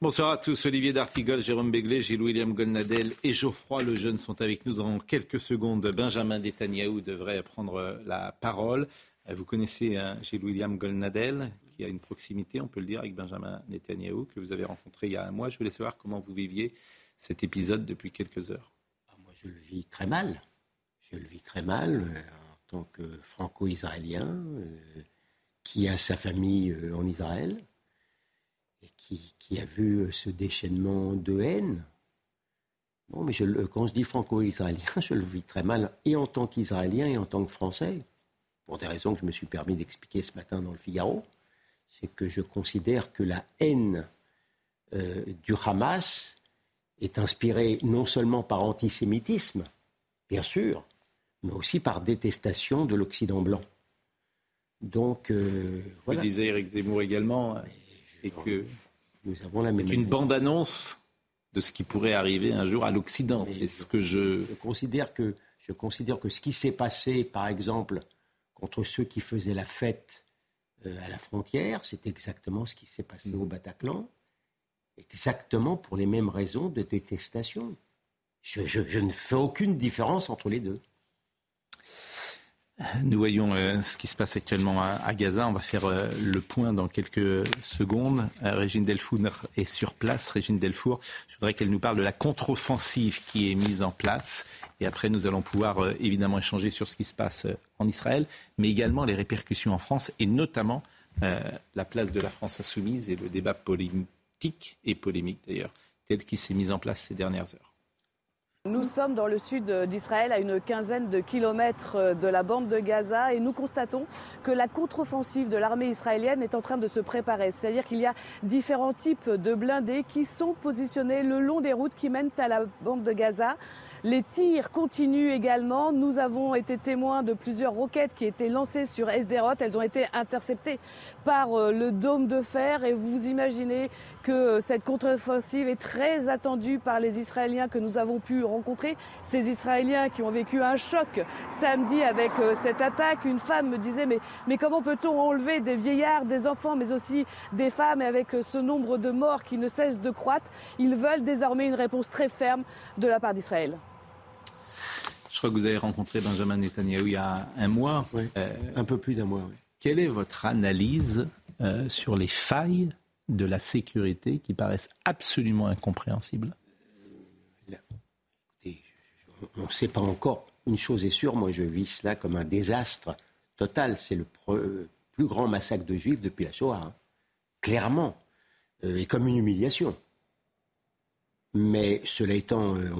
Bonsoir à tous, Olivier D'Artigol, Jérôme Béglé, Gilles-William Golnadel et Geoffroy Lejeune sont avec nous dans quelques secondes. Benjamin Netanyahu devrait prendre la parole. Vous connaissez hein, Gilles-William Golnadel, qui a une proximité, on peut le dire, avec Benjamin Netanyahu, que vous avez rencontré il y a un mois. Je voulais savoir comment vous viviez cet épisode depuis quelques heures. Ah, moi, je le vis très mal. Je le vis très mal euh, en tant que franco-israélien euh, qui a sa famille euh, en Israël qui, qui a vu euh, ce déchaînement de haine. Bon, mais je, quand je dis franco-israélien, je le vis très mal, et en tant qu'Israélien et en tant que Français, pour des raisons que je me suis permis d'expliquer ce matin dans le Figaro. C'est que je considère que la haine euh, du Hamas est inspirée non seulement par antisémitisme, bien sûr, mais aussi par détestation de l'Occident blanc. Donc, euh, voilà, disait Eric Zemmour également, et que nous avons la même une bande-annonce de ce qui pourrait arriver un jour à l'Occident. C'est ce que je... Je considère que, je considère que ce qui s'est passé, par exemple, contre ceux qui faisaient la fête euh, à la frontière, c'est exactement ce qui s'est passé au Bataclan, exactement pour les mêmes raisons de détestation. Je, je- je ne fais aucune différence entre les deux. Nous voyons euh, ce qui se passe actuellement à, Gaza. On va faire euh, le point dans quelques secondes. Euh, Régine Delfour est sur place. Régine Delfour, je voudrais qu'elle nous parle de la contre-offensive qui est mise en place. Et après, nous allons pouvoir évidemment échanger sur ce qui se passe en Israël, mais également les répercussions en France et notamment la place de la France insoumise et le débat politique et polémique d'ailleurs, tel qui s'est mis en place ces dernières heures. Nous sommes dans le sud d'Israël, à une quinzaine de kilomètres de la bande de Gaza, et nous constatons que la contre-offensive de l'armée israélienne est en train de se préparer. C'est-à-dire qu'il y a différents types de blindés qui sont positionnés le long des routes qui mènent à la bande de Gaza. Les tirs continuent également. Nous avons été témoins de plusieurs roquettes qui étaient lancées sur Esderot. Elles ont été interceptées par euh, le dôme de fer. Et vous imaginez que cette contre-offensive est très attendue par les Israéliens que nous avons pu rencontrer. Ces Israéliens qui ont vécu un choc samedi avec euh, cette attaque. Une femme me disait mais, mais comment peut-on enlever des vieillards, des enfants, mais aussi des femmes et avec euh, ce nombre de morts qui ne cesse de croître? Ils veulent désormais une réponse très ferme de la part d'Israël. Je crois que vous avez rencontré Benjamin Netanyahu il y a un mois. Oui, Euh, un peu plus d'un mois. oui. Quelle est votre analyse euh, sur les failles de la sécurité qui paraissent absolument incompréhensibles? Écoutez, on ne sait pas encore. Une chose est sûre, moi je vis cela comme un désastre total. C'est le plus grand massacre de juifs depuis la Shoah, hein. clairement, Euh, et comme une humiliation. Mais cela étant, euh,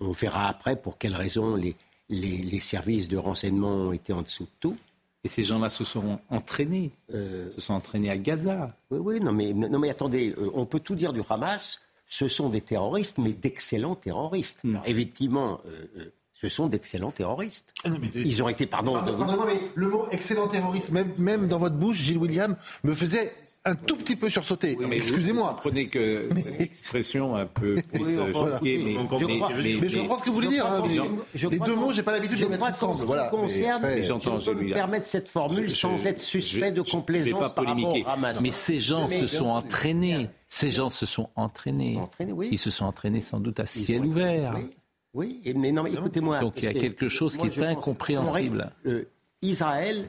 on, verra après pour quelles raisons les, les- les services de renseignement ont été en dessous de tout. Et ces gens-là se sont entraînés, Euh, se sont entraînés à Gaza. oui, oui, non mais, non, mais attendez, euh, on peut tout dire du Hamas, ce sont des terroristes, mais d'excellents terroristes. Effectivement, euh, ce sont d'excellents terroristes. Ah non, mais de- Ils ont été, pardon, Pardon, de- Pardonnez-moi, mais le mot excellent terroriste, même, même dans votre bouche, Gilles William, me faisait un tout petit peu sursauter. Excusez-moi. Comprenez que l'expression un peu puisse Oui, enfin, voilà. choquer, mais, Je mais- crois- mais- Mais je mais- comprends ce que vous voulez dire. hein, qu'en- mais je les deux mots, j'ai pas l'habitude de les mettre crois qu'en ensemble. ce qui Voilà. concerne, Mais, j'entends, je peux me permettre cette formule Je- sans je- être suspect de je- Je ne complaisance vais pas par rapport polémiquer. Hamas. Mais ces gens Mais- se sont entraînés. Ces gens se sont entraînés. Ils se sont entraînés, sans doute à ciel ouvert. Oui, mais non, mais écoutez-moi. Donc il y a quelque chose qui est incompréhensible. Euh, Israël,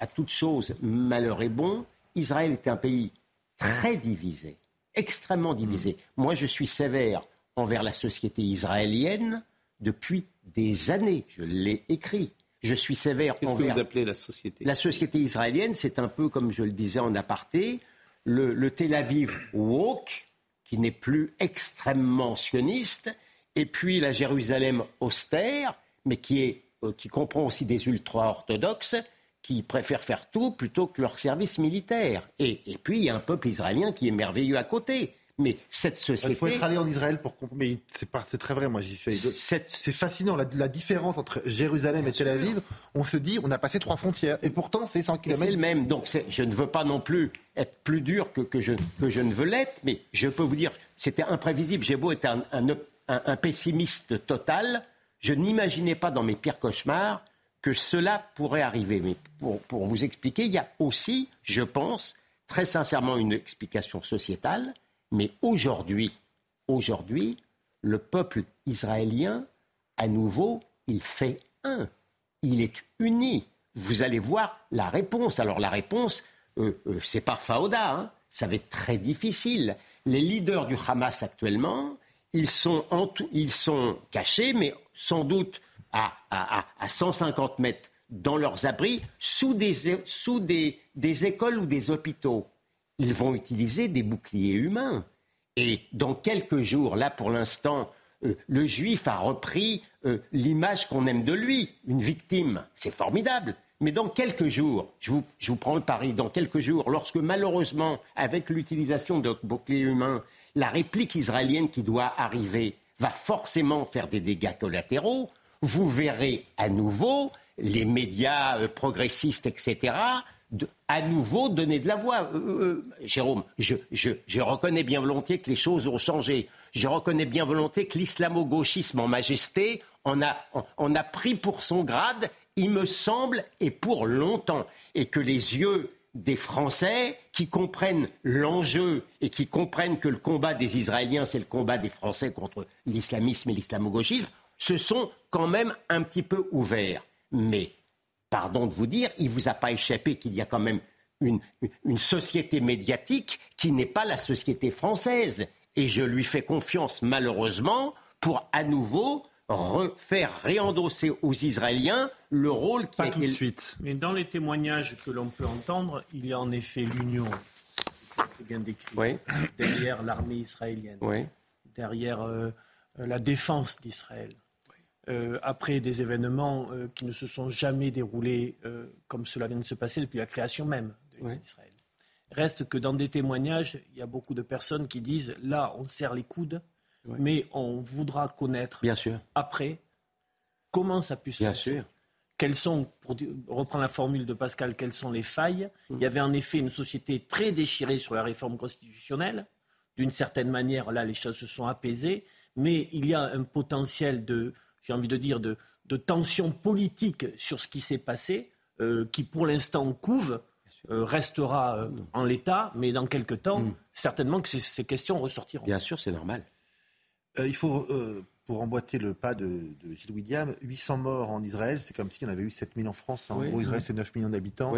à toute chose, malheur est bon. Israël est un pays très divisé, extrêmement divisé. Mm. Moi, je suis sévère envers la société israélienne depuis des années. Je l'ai écrit. Je suis sévère Qu'est-ce que envers vous appelez la société? la société israélienne, c'est un peu comme je le disais en aparté, le, le Tel Aviv woke, qui n'est plus extrêmement sioniste, et puis la Jérusalem austère, mais qui, est, euh, qui comprend aussi des ultra-orthodoxes, qui préfèrent faire tout plutôt que leur service militaire. Et, et puis, il y a un peuple israélien qui est merveilleux à côté. Mais cette société. Il faut être allé en Israël pour comprendre. Mais c'est pas, c'est très vrai. Moi, j'y fais. C'est fascinant la, la, différence entre Jérusalem Bien et Tel Aviv. On se dit, on a passé trois frontières, et pourtant c'est 100 km. C'est le même. Donc, je ne veux pas non plus être plus dur que, que, je, que je ne veux l'être, mais je peux vous dire, c'était imprévisible. J'ai beau être un, un, un, pessimiste total, je n'imaginais pas dans mes pires cauchemars que cela pourrait arriver. Mais pour, vous expliquer, il y a aussi, je pense, très sincèrement, une explication sociétale mais aujourd'hui, aujourd'hui, le peuple israélien, à nouveau, il fait un. Il est uni. Vous allez voir la réponse. Alors la réponse, euh, euh, c'est par Faouda. Hein. Ça va être très difficile. Les leaders du Hamas actuellement, ils sont, ils sont cachés, mais sans doute à, à, à 150 mètres dans leurs abris, sous, des, écoles ou des hôpitaux ils vont utiliser des boucliers humains. Et dans quelques jours, là pour l'instant, euh, le juif a repris euh, l'image qu'on aime de lui, une victime. C'est formidable. Mais dans quelques jours, je vous, je vous, prends le pari, dans quelques jours, lorsque malheureusement, avec l'utilisation de boucliers humains, la réplique israélienne qui doit arriver va forcément faire des dégâts collatéraux, vous verrez à nouveau les médias euh, progressistes, etc., à nouveau donner de la voix. Euh, euh, Jérôme, je, je, reconnais bien volontiers que les choses ont changé. Je reconnais bien volontiers que l'islamo-gauchisme en majesté en a, en, a pris pour son grade, il me semble, et pour longtemps. Et que les yeux des Français qui comprennent l'enjeu et qui comprennent que le combat des Israéliens, c'est le combat des Français contre l'islamisme et l'islamo-gauchisme, se sont quand même un petit peu ouverts. Mais pardon de vous dire, il ne vous a pas échappé qu'il y a quand même une, société médiatique qui n'est pas la société française. Et je lui fais confiance, malheureusement, pour à nouveau refaire réendosser aux Israéliens le rôle qui a tout de suite. Mais dans les témoignages que l'on peut entendre, il y a en effet l'union, bien décrit, derrière l'armée israélienne, derrière euh, la défense d'Israël. Euh, après des événements euh, qui ne se sont jamais déroulés euh, comme cela vient de se passer depuis la création même d'Israël. Reste que dans des témoignages, il y a beaucoup de personnes qui disent là, on serre les coudes, mais on voudra connaître Bien sûr. après comment ça puisse se Bien passer. Sûr. Quelles sont, pour reprendre la formule de Pascal, quelles sont les failles? Mmh. Il y avait en effet une société très déchirée sur la réforme constitutionnelle. D'une certaine manière, là, les choses se sont apaisées, mais il y a un potentiel de, j'ai envie de dire, de, de tension politique sur ce qui s'est passé, euh, qui pour l'instant couve, euh, restera euh, en l'état, mais dans quelques temps, mm. certainement que ces, questions ressortiront. Bien sûr, c'est normal. il faut, pour emboîter le pas de, Gilles William, 800 morts en Israël, c'est comme s'il y en avait eu 7000 en France. En gros, Israël, c'est 9 millions d'habitants.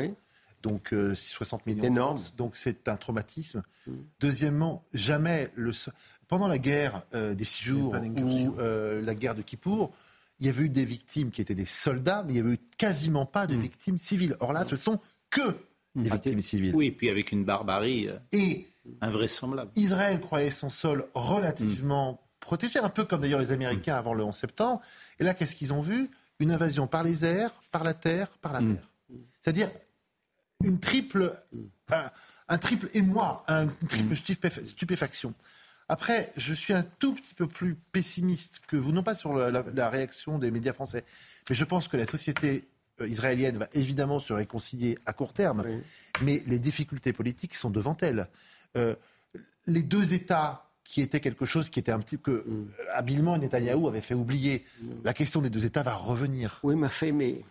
Donc 60 millions. Énorme. donc c'est un traumatisme. Mm. Deuxièmement, jamais le pendant la guerre euh, des six jours ou euh, la guerre de Kippour, il y avait eu des victimes qui étaient des soldats, mais il n'y avait eu quasiment pas de mm. victimes civiles. Or là, ce sont que des mm. victimes civiles. Oui, et puis avec une barbarie euh, et invraisemblable. Israël croyait son sol relativement protégé, un peu comme d'ailleurs les Américains avant le 11 septembre. Et là, qu'est-ce qu'ils ont vu? Une invasion par les airs, par la terre, par la mer. C'est-à-dire une triple, un, triple émoi, une triple stupéfaction. Après, je suis un tout petit peu plus pessimiste que vous, non pas sur la, réaction des médias français, mais je pense que la société euh, israélienne va évidemment se réconcilier à court terme, mais les difficultés politiques sont devant elle. Euh, les deux États qui étaient quelque chose qui était un petit que mm. habilement Netanyahou avait fait oublier, mm. la question des deux États va revenir. Oui, m'a fait, mais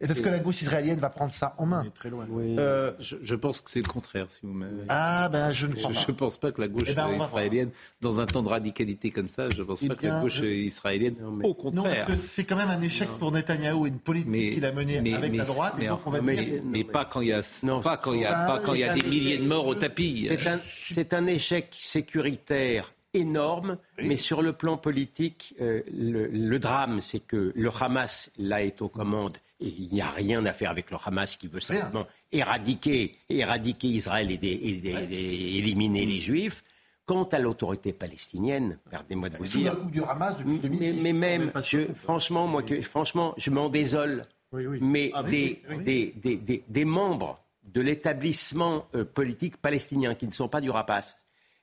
est-ce que la gauche israélienne va prendre ça en main très loin. Euh, je, pense que c'est le contraire. Si vous ah ben je ne crois pas. Je ne pense pas que la gauche eh ben, israélienne, dans un temps de radicalité comme ça, je ne pense eh pas que la gauche israélienne. Au contraire. Non, parce que c'est quand même un échec pour Netanyahou et une politique qu'il a menée avec la droite. Mais, mais, pas quand il y a, pas quand il y a, pas quand il y a des milliers de morts au tapis. C'est un, échec sécuritaire énorme, mais sur le plan politique, euh, le, le, drame, c'est que le Hamas, là, est aux commandes et il n'y a rien à faire avec le Hamas qui veut simplement éradiquer, éradiquer Israël et, éliminer les Juifs. Quant à l'autorité palestinienne, pardonnez-moi de vous dire. du Hamas depuis 2006. Mais, même, franchement, moi, franchement, je m'en désole. mais ah, des, des, des, membres de l'établissement euh, politique palestinien qui ne sont pas du rapace,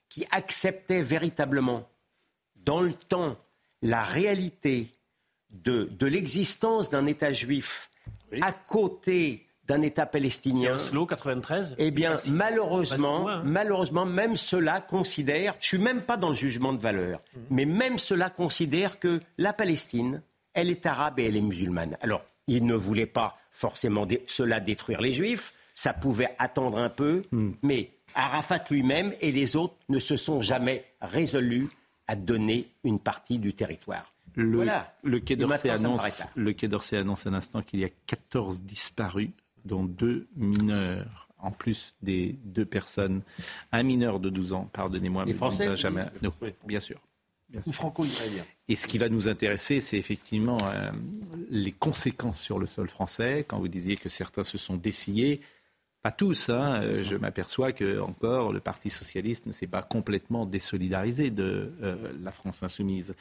qui acceptaient véritablement dans le temps la réalité de, de l'existence d'un État juif à côté d'un État palestinien. Oslo 93. Eh bien, malheureusement, hein. malheureusement, même cela considère, je suis même pas dans le jugement de valeur, mm. mais même cela considère que la Palestine, elle est arabe et elle est musulmane. Alors, il ne voulait pas forcément cela détruire les Juifs, ça pouvait attendre un peu, mm. mais Arafat lui-même et les autres ne se sont jamais résolus à donner une partie du territoire. Le, voilà. le Quai d'Orsay annonce, le Quai d'Orsay annonce un instant qu'il y a 14 disparus dont deux mineurs, en plus des deux personnes. Un mineur de 12 ans, pardonnez-moi. Les Français jamais... bien sûr. Ou franco-israélien. Et ce qui va nous intéresser, c'est effectivement euh, les conséquences sur le sol français. Quand vous disiez que certains se sont dessillés, pas tous, hein, euh, je m'aperçois que encore le Parti socialiste ne s'est pas complètement désolidarisé de euh, la France insoumise.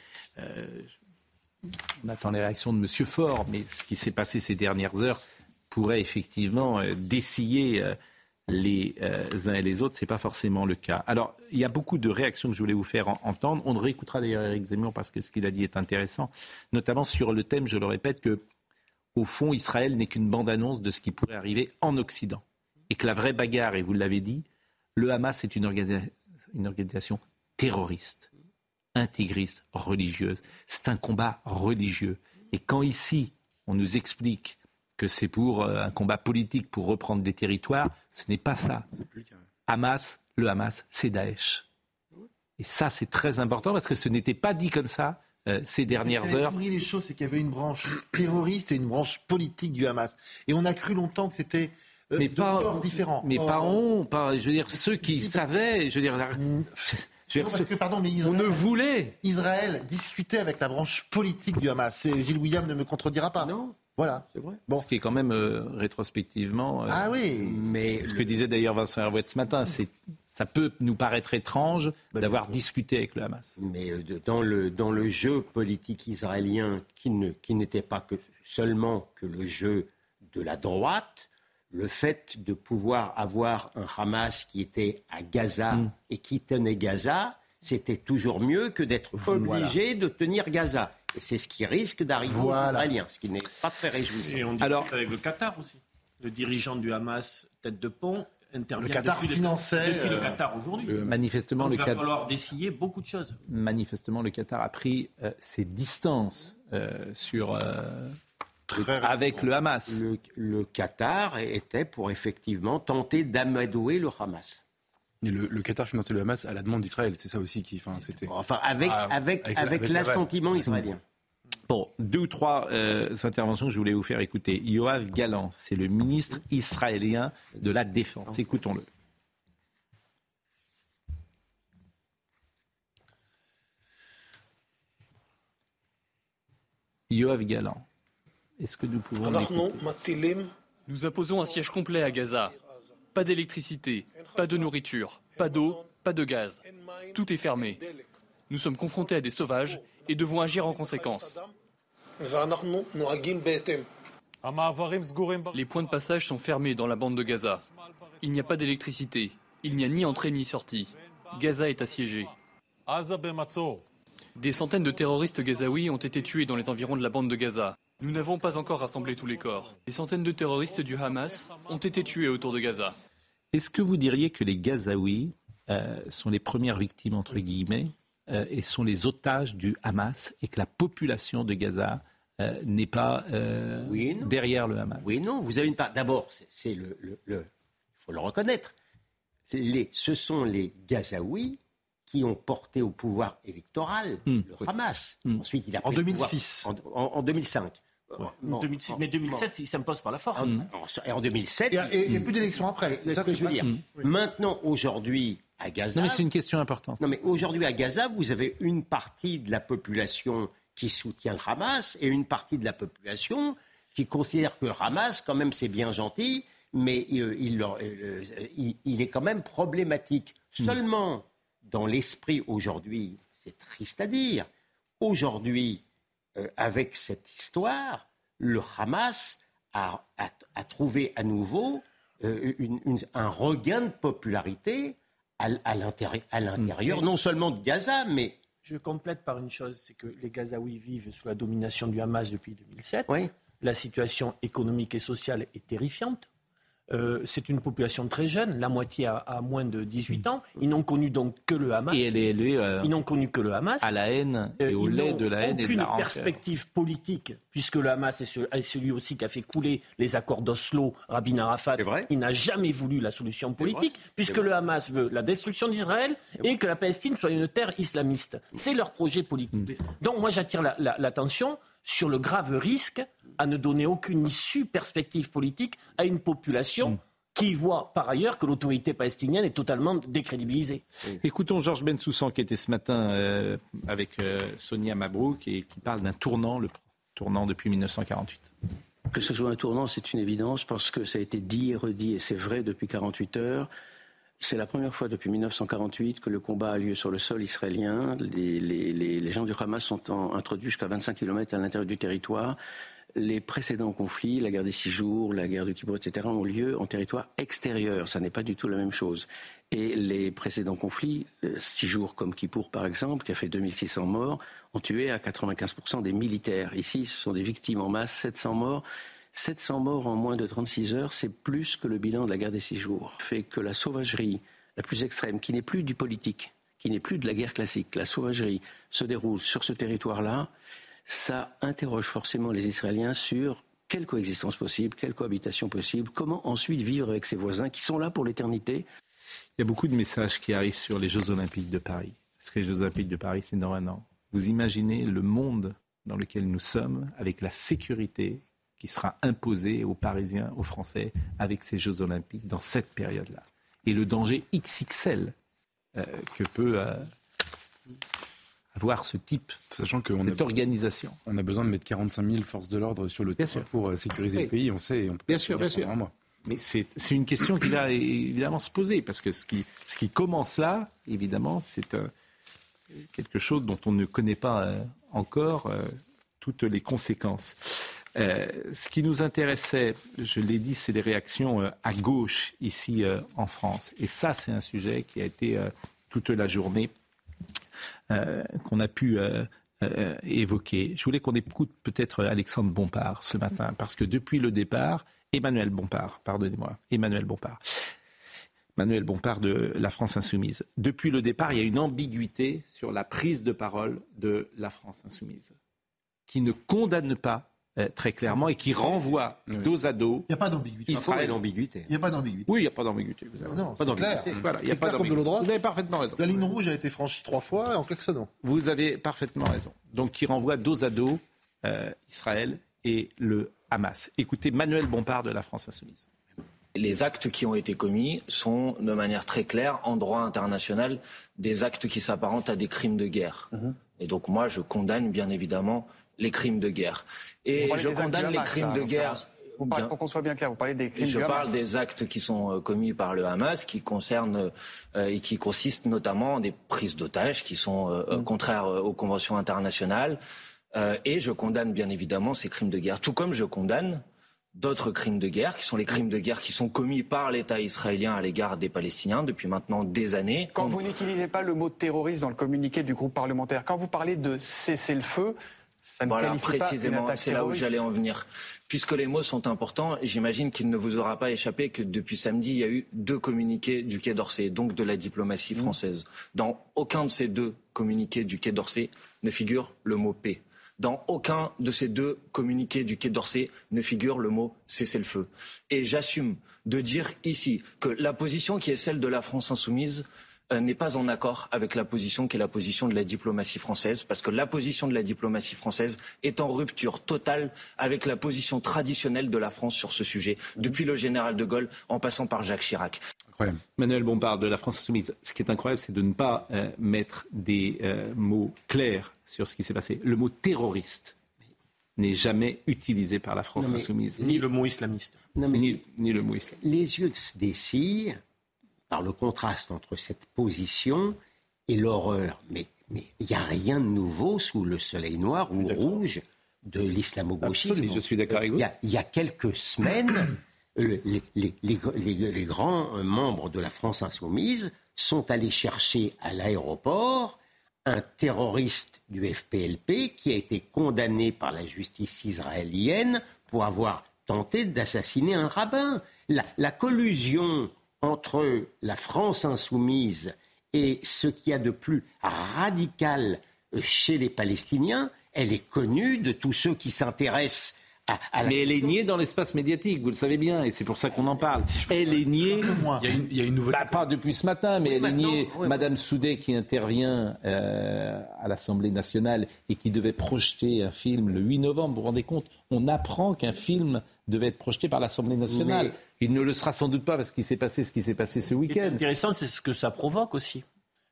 On attend les réactions de M. Faure, mais ce qui s'est passé ces dernières heures pourrait effectivement euh, dessiller euh, les euh, uns et les autres. Ce n'est pas forcément le cas. Alors, il y a beaucoup de réactions que je voulais vous faire entendre. On réécoutera d'ailleurs Eric Zemmour parce que ce qu'il a dit est intéressant, notamment sur le thème, je le répète, que au fond, Israël n'est qu'une bande-annonce de ce qui pourrait arriver en Occident. Et que la vraie bagarre, et vous l'avez dit, le Hamas est une, une organisation terroriste, intégriste, religieuse. C'est un combat religieux. Et quand ici, on nous explique que c'est pour euh, un combat politique pour reprendre des territoires. Ce n'est pas ça. Hamas, le Hamas, c'est Daesh. Et ça, c'est très important parce que ce n'était pas dit comme ça euh, ces dernières heures. les choses, c'est qu'il y avait une branche terroriste et une branche politique du Hamas. Et on a cru longtemps que c'était euh, mais pas, différents. Mais pas on, pas, je veux dire, ceux qui savaient, je veux dire. Je veux dire, que, pardon, mais Israël, on ne voulait. Israël discutait avec la branche politique du Hamas. Gilles William ne me contredira pas. Non. Voilà. C'est vrai. Bon. Ce qui est quand même euh, rétrospectivement. Euh, ah oui. Mais ce que disait d'ailleurs Vincent Hervouet ce matin, c'est ça peut nous paraître étrange bah, d'avoir discuté avec le Hamas. Mais euh, dans, le, dans le jeu politique israélien, qui, ne, qui n'était pas que seulement que le jeu de la droite, le fait de pouvoir avoir un Hamas qui était à Gaza mm. et qui tenait Gaza, c'était toujours mieux que d'être obligé de tenir Gaza. Et c'est ce qui risque d'arriver aux Israéliens, ce qui n'est pas très réjouissant. Et on Alors, avec le Qatar aussi. Le dirigeant du Hamas, tête de pont, intervient le Qatar depuis, finançait, le, depuis le Qatar aujourd'hui. manifestement, Donc, le il va falloir dessiller beaucoup de choses. Manifestement, le Qatar a pris euh, ses distances euh, sur, avec le Hamas. Le, le, Qatar était pour effectivement tenter d'amadouer le Hamas le, Qatar finançait le Hamas à la demande d'Israël, c'est ça aussi qui. Enfin, c'était. Enfin, avec, ah, avec, avec, l'assentiment israélien. Bon, deux ou trois euh, interventions que je voulais vous faire écouter. Yoav Galan, c'est le ministre israélien de la Défense. Écoutons-le. Yoav Galan, est-ce que nous pouvons. Nous imposons un siège complet à Gaza. Pas d'électricité, pas de nourriture, pas d'eau, pas de gaz. Tout est fermé. Nous sommes confrontés à des sauvages et devons agir en conséquence. Les points de passage sont fermés dans la bande de Gaza. Il n'y a pas d'électricité. Il n'y a ni entrée ni sortie. Gaza est assiégée. Des centaines de terroristes gazaouis ont été tués dans les environs de la bande de Gaza. Nous n'avons pas encore rassemblé tous les corps. Des centaines de terroristes du Hamas ont été tués autour de Gaza. Est-ce que vous diriez que les Gazaouis euh, sont les premières victimes, entre guillemets, euh, et sont les otages du Hamas, et que la population de Gaza euh, n'est pas derrière le Hamas? Oui, non, vous avez une part. D'abord, c'est le, il faut le reconnaître. Les, ce sont les Gazaouis qui ont porté au pouvoir électoral hmm. le Hamas. Hmm. Ensuite, il a en 2006. En, 2005. Mais 2007, il s'impose par la force. Et en 2007. Il n'y a, plus d'élections après. C'est ce que je veux dire. Maintenant, aujourd'hui, à Gaza. Non, mais c'est une question importante. Non, mais aujourd'hui, à Gaza, vous avez une partie de la population qui soutient le Hamas et une partie de la population qui considère que le Hamas, quand même, c'est bien gentil, mais euh, euh, il, il, est quand même problématique. Hmm. Seulement, dans l'esprit aujourd'hui, c'est triste à dire, aujourd'hui, euh, avec cette histoire, le Hamas à, trouver à nouveau euh, un regain de popularité à, à l'intérieur, non seulement de Gaza, mais... Je complète par une chose, c'est que les Gazaouis vivent sous la domination du Hamas depuis 2007. Oui. La situation économique et sociale est terrifiante. Euh, c'est une population très jeune, la moitié a, moins de 18 ans. Ils n'ont connu donc que le Hamas. Et elle est élevée euh, ils n'ont connu que le Hamas. à la haine et euh, au lait de la haine et de la perspective politique, puisque le Hamas est celui aussi qui a fait couler les accords d'Oslo, Rabin Arafat. Il n'a jamais voulu la solution politique, puisque le Hamas veut la destruction d'Israël et que la Palestine soit une terre islamiste. C'est leur projet politique. Donc moi j'attire l'attention sur le grave risque à ne donner aucune issue, perspective politique à une population mm. qui voit par ailleurs que l'autorité palestinienne est totalement décrédibilisée. Écoutons Georges Bensoussan qui était ce matin euh, avec euh, Sonia Mabrouk et qui parle d'un tournant, le tournant depuis 1948. Que ce soit un tournant, c'est une évidence parce que ça a été dit et redit et c'est vrai depuis 48 heures. C'est la première fois depuis 1948 que le combat a lieu sur le sol israélien. Les, gens du Hamas sont introduits jusqu'à 25 km à l'intérieur du territoire. Les précédents conflits, la guerre des six jours, la guerre du Kippour, etc., ont lieu en territoire extérieur. Ça n'est pas du tout la même chose. Et les précédents conflits, euh, six jours comme Kippour par exemple, qui a fait 2600 morts, ont tué à 95% des militaires. Ici, ce sont des victimes en masse, 700 morts. 700 morts en moins de 36 heures, c'est plus que le bilan de la guerre des six jours. Fait que la sauvagerie la plus extrême, qui n'est plus du politique, qui n'est plus de la guerre classique, la sauvagerie, se déroule sur ce territoire-là, ça interroge forcément les Israéliens sur quelle coexistence possible, quelle cohabitation possible, comment ensuite vivre avec ses voisins qui sont là pour l'éternité. Il y a beaucoup de messages qui arrivent sur les Jeux Olympiques de Paris. Parce que les Jeux Olympiques de Paris, c'est dans un an. Vous imaginez le monde dans lequel nous sommes, avec la sécurité qui sera imposée aux Parisiens, aux Français, avec ces Jeux olympiques dans cette période-là. Et le danger XXL euh, que peut euh, avoir ce type, Sachant que cette organisation. On a besoin de mettre 45 000 forces de l'ordre sur le terrain pour euh, sécuriser le pays, on sait. On peut bien sûr, bien sûr. Mais c'est une question qui va évidemment se poser, parce que ce qui, ce qui commence là, évidemment, c'est quelque chose dont on ne connaît pas encore toutes les conséquences. Euh, ce qui nous intéressait, je l'ai dit, c'est les réactions euh, à gauche ici euh, en France. Et ça, c'est un sujet qui a été toute la journée qu'on a pu évoquer. Je voulais qu'on écoute peut-être Alexandre Bompard ce matin, parce que depuis le départ, Emmanuel Bompard, pardonnez-moi, Emmanuel Bompard. Emmanuel Bompard de la France Insoumise. Depuis le départ, il y a une ambiguïté sur la prise de parole de la France Insoumise, qui ne condamne pas euh, très clairement et qui renvoie dos à dos. Il n'y a pas d'ambiguïté. Israël. d'ambiguïté. Il n'y a pas d'ambiguïté. Oui, il n'y a pas d'ambiguïté. Vous avez non, pas d'ambiguïté. Voilà, il y a pas d'ambiguïté. Vous avez parfaitement raison. La ligne rouge a été franchie trois fois en klaxonnant. Vous avez parfaitement raison. Donc, qui renvoie dos à dos euh, Israël et le Hamas. Écoutez Manuel Bompard de la France Insoumise. Les actes qui ont été commis sont, de manière très claire, en droit international, des actes qui s'apparentent à des crimes de guerre. Mhm. Et donc moi, je condamne bien évidemment les crimes de guerre. Et je condamne les crimes de guerre. pour qu'on soit bien clair, vous parlez des crimes Je parle des actes qui sont euh, commis par le Hamas, qui concernent euh, et qui consistent notamment en des prises d'otages qui sont euh, mm. contraires aux conventions internationales. et je condamne bien évidemment ces crimes de guerre, tout comme je condamne d'autres crimes de guerre, qui sont les crimes de guerre qui sont commis par l'État israélien à l'égard des Palestiniens depuis maintenant des années. Quand vous n'utilisez pas le mot terroriste dans le communiqué du groupe parlementaire, quand vous parlez de cesser le feu, voilà, précisément, c'est là où j'allais en venir. Puisque les mots sont importants, j'imagine qu'il ne vous aura pas échappé que depuis samedi, il y a eu deux communiqués du Quai d'Orsay, donc de la diplomatie française. Dans aucun de ces deux communiqués du Quai d'Orsay ne figure le mot paix. Dans aucun de ces deux communiqués du Quai d'Orsay ne figure le mot cessez-le-feu. Et j'assume de dire ici que la position qui est celle de la France insoumise euh, n'est pas en accord avec la position qui est la position de la diplomatie française, parce que la position de la diplomatie française est en rupture totale avec la position traditionnelle de la France sur ce sujet, depuis le général de Gaulle en passant par Jacques Chirac. Incroyable. Manuel Bompard de la France Insoumise. Ce qui est incroyable, c'est de ne pas euh, mettre des euh, mots clairs sur ce qui s'est passé. Le mot terroriste n'est jamais utilisé par la France Insoumise. Ni le mot islamiste. ni, ni, le mot islamiste. Les yeux des cires par le contraste entre cette position et l'horreur. Mais il n'y a rien de nouveau sous le soleil noir ou rouge de l'islamo-gauchisme. Je suis d'accord avec vous. Il y a, quelques semaines, les, les, grands membres de la France insoumise sont allés chercher à l'aéroport un terroriste du FPLP qui a été condamné par la justice israélienne pour avoir tenté d'assassiner un rabbin. La, collusion entre la France insoumise et ce qu'il y a de plus radical chez les Palestiniens, elle est connue de tous ceux qui s'intéressent mais elle est niée dans l'espace médiatique, vous le savez bien, et c'est pour ça qu'on en parle. elle est niée. Il y a une, nouvelle. Bah, pas depuis ce matin, mais elle est niée. Madame Soudet qui intervient euh, à l'Assemblée nationale et qui devait projeter un film le 8 novembre. Vous vous rendez compte? On apprend qu'un film devait être projeté par l'Assemblée nationale. Il ne le sera sans doute pas parce qu'il s'est passé ce qui s'est passé ce week-end. Ce intéressant, c'est ce que ça provoque aussi.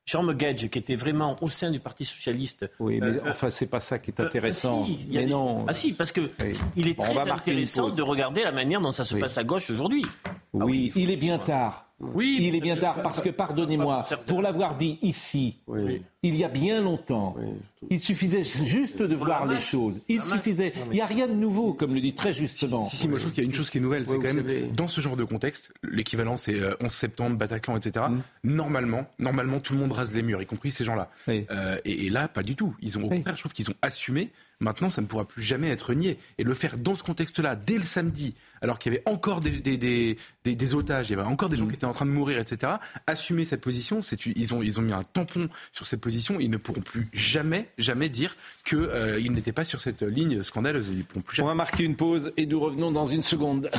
Jean Megedge, qui était vraiment au sein du Parti socialiste. Oui, mais euh, enfin, c'est pas ça qui est euh, intéressant. mais non. Ah si, parce que il est très intéressant de regarder la manière dont ça se passe à gauche aujourd'hui. Oui, ah il est bien tard. Oui, il est bien tard parce que, pardonnez-moi, pour l'avoir dit ici, il y a bien longtemps, il suffisait juste de voir les choses. Il suffisait. Il n'y a rien de nouveau, comme le dit très justement. Si, si, moi je trouve qu'il y a une chose qui est nouvelle, c'est quand même dans ce genre de contexte, l'équivalent c'est 11 euh, septembre, Bataclan, etc. Mm. Normalement, normalement tout le monde rase les murs, y compris ces gens-là. Euh, et, là, pas du tout. Ils ont au contraire, je trouve qu'ils ont assumé Maintenant, ça ne pourra plus jamais être nié. Et le faire dans ce contexte-là, dès le samedi, alors qu'il y avait encore des, des, otages, il y avait encore des gens qui étaient en train de mourir, etc., assumer cette position, ils, ont, ils ont mis un tampon sur cette position. Ils ne pourront plus jamais, jamais dire qu'ils euh, n'étaient pas sur cette ligne scandaleuse. Ils pourront plus On va marquer une pause et nous revenons dans une seconde.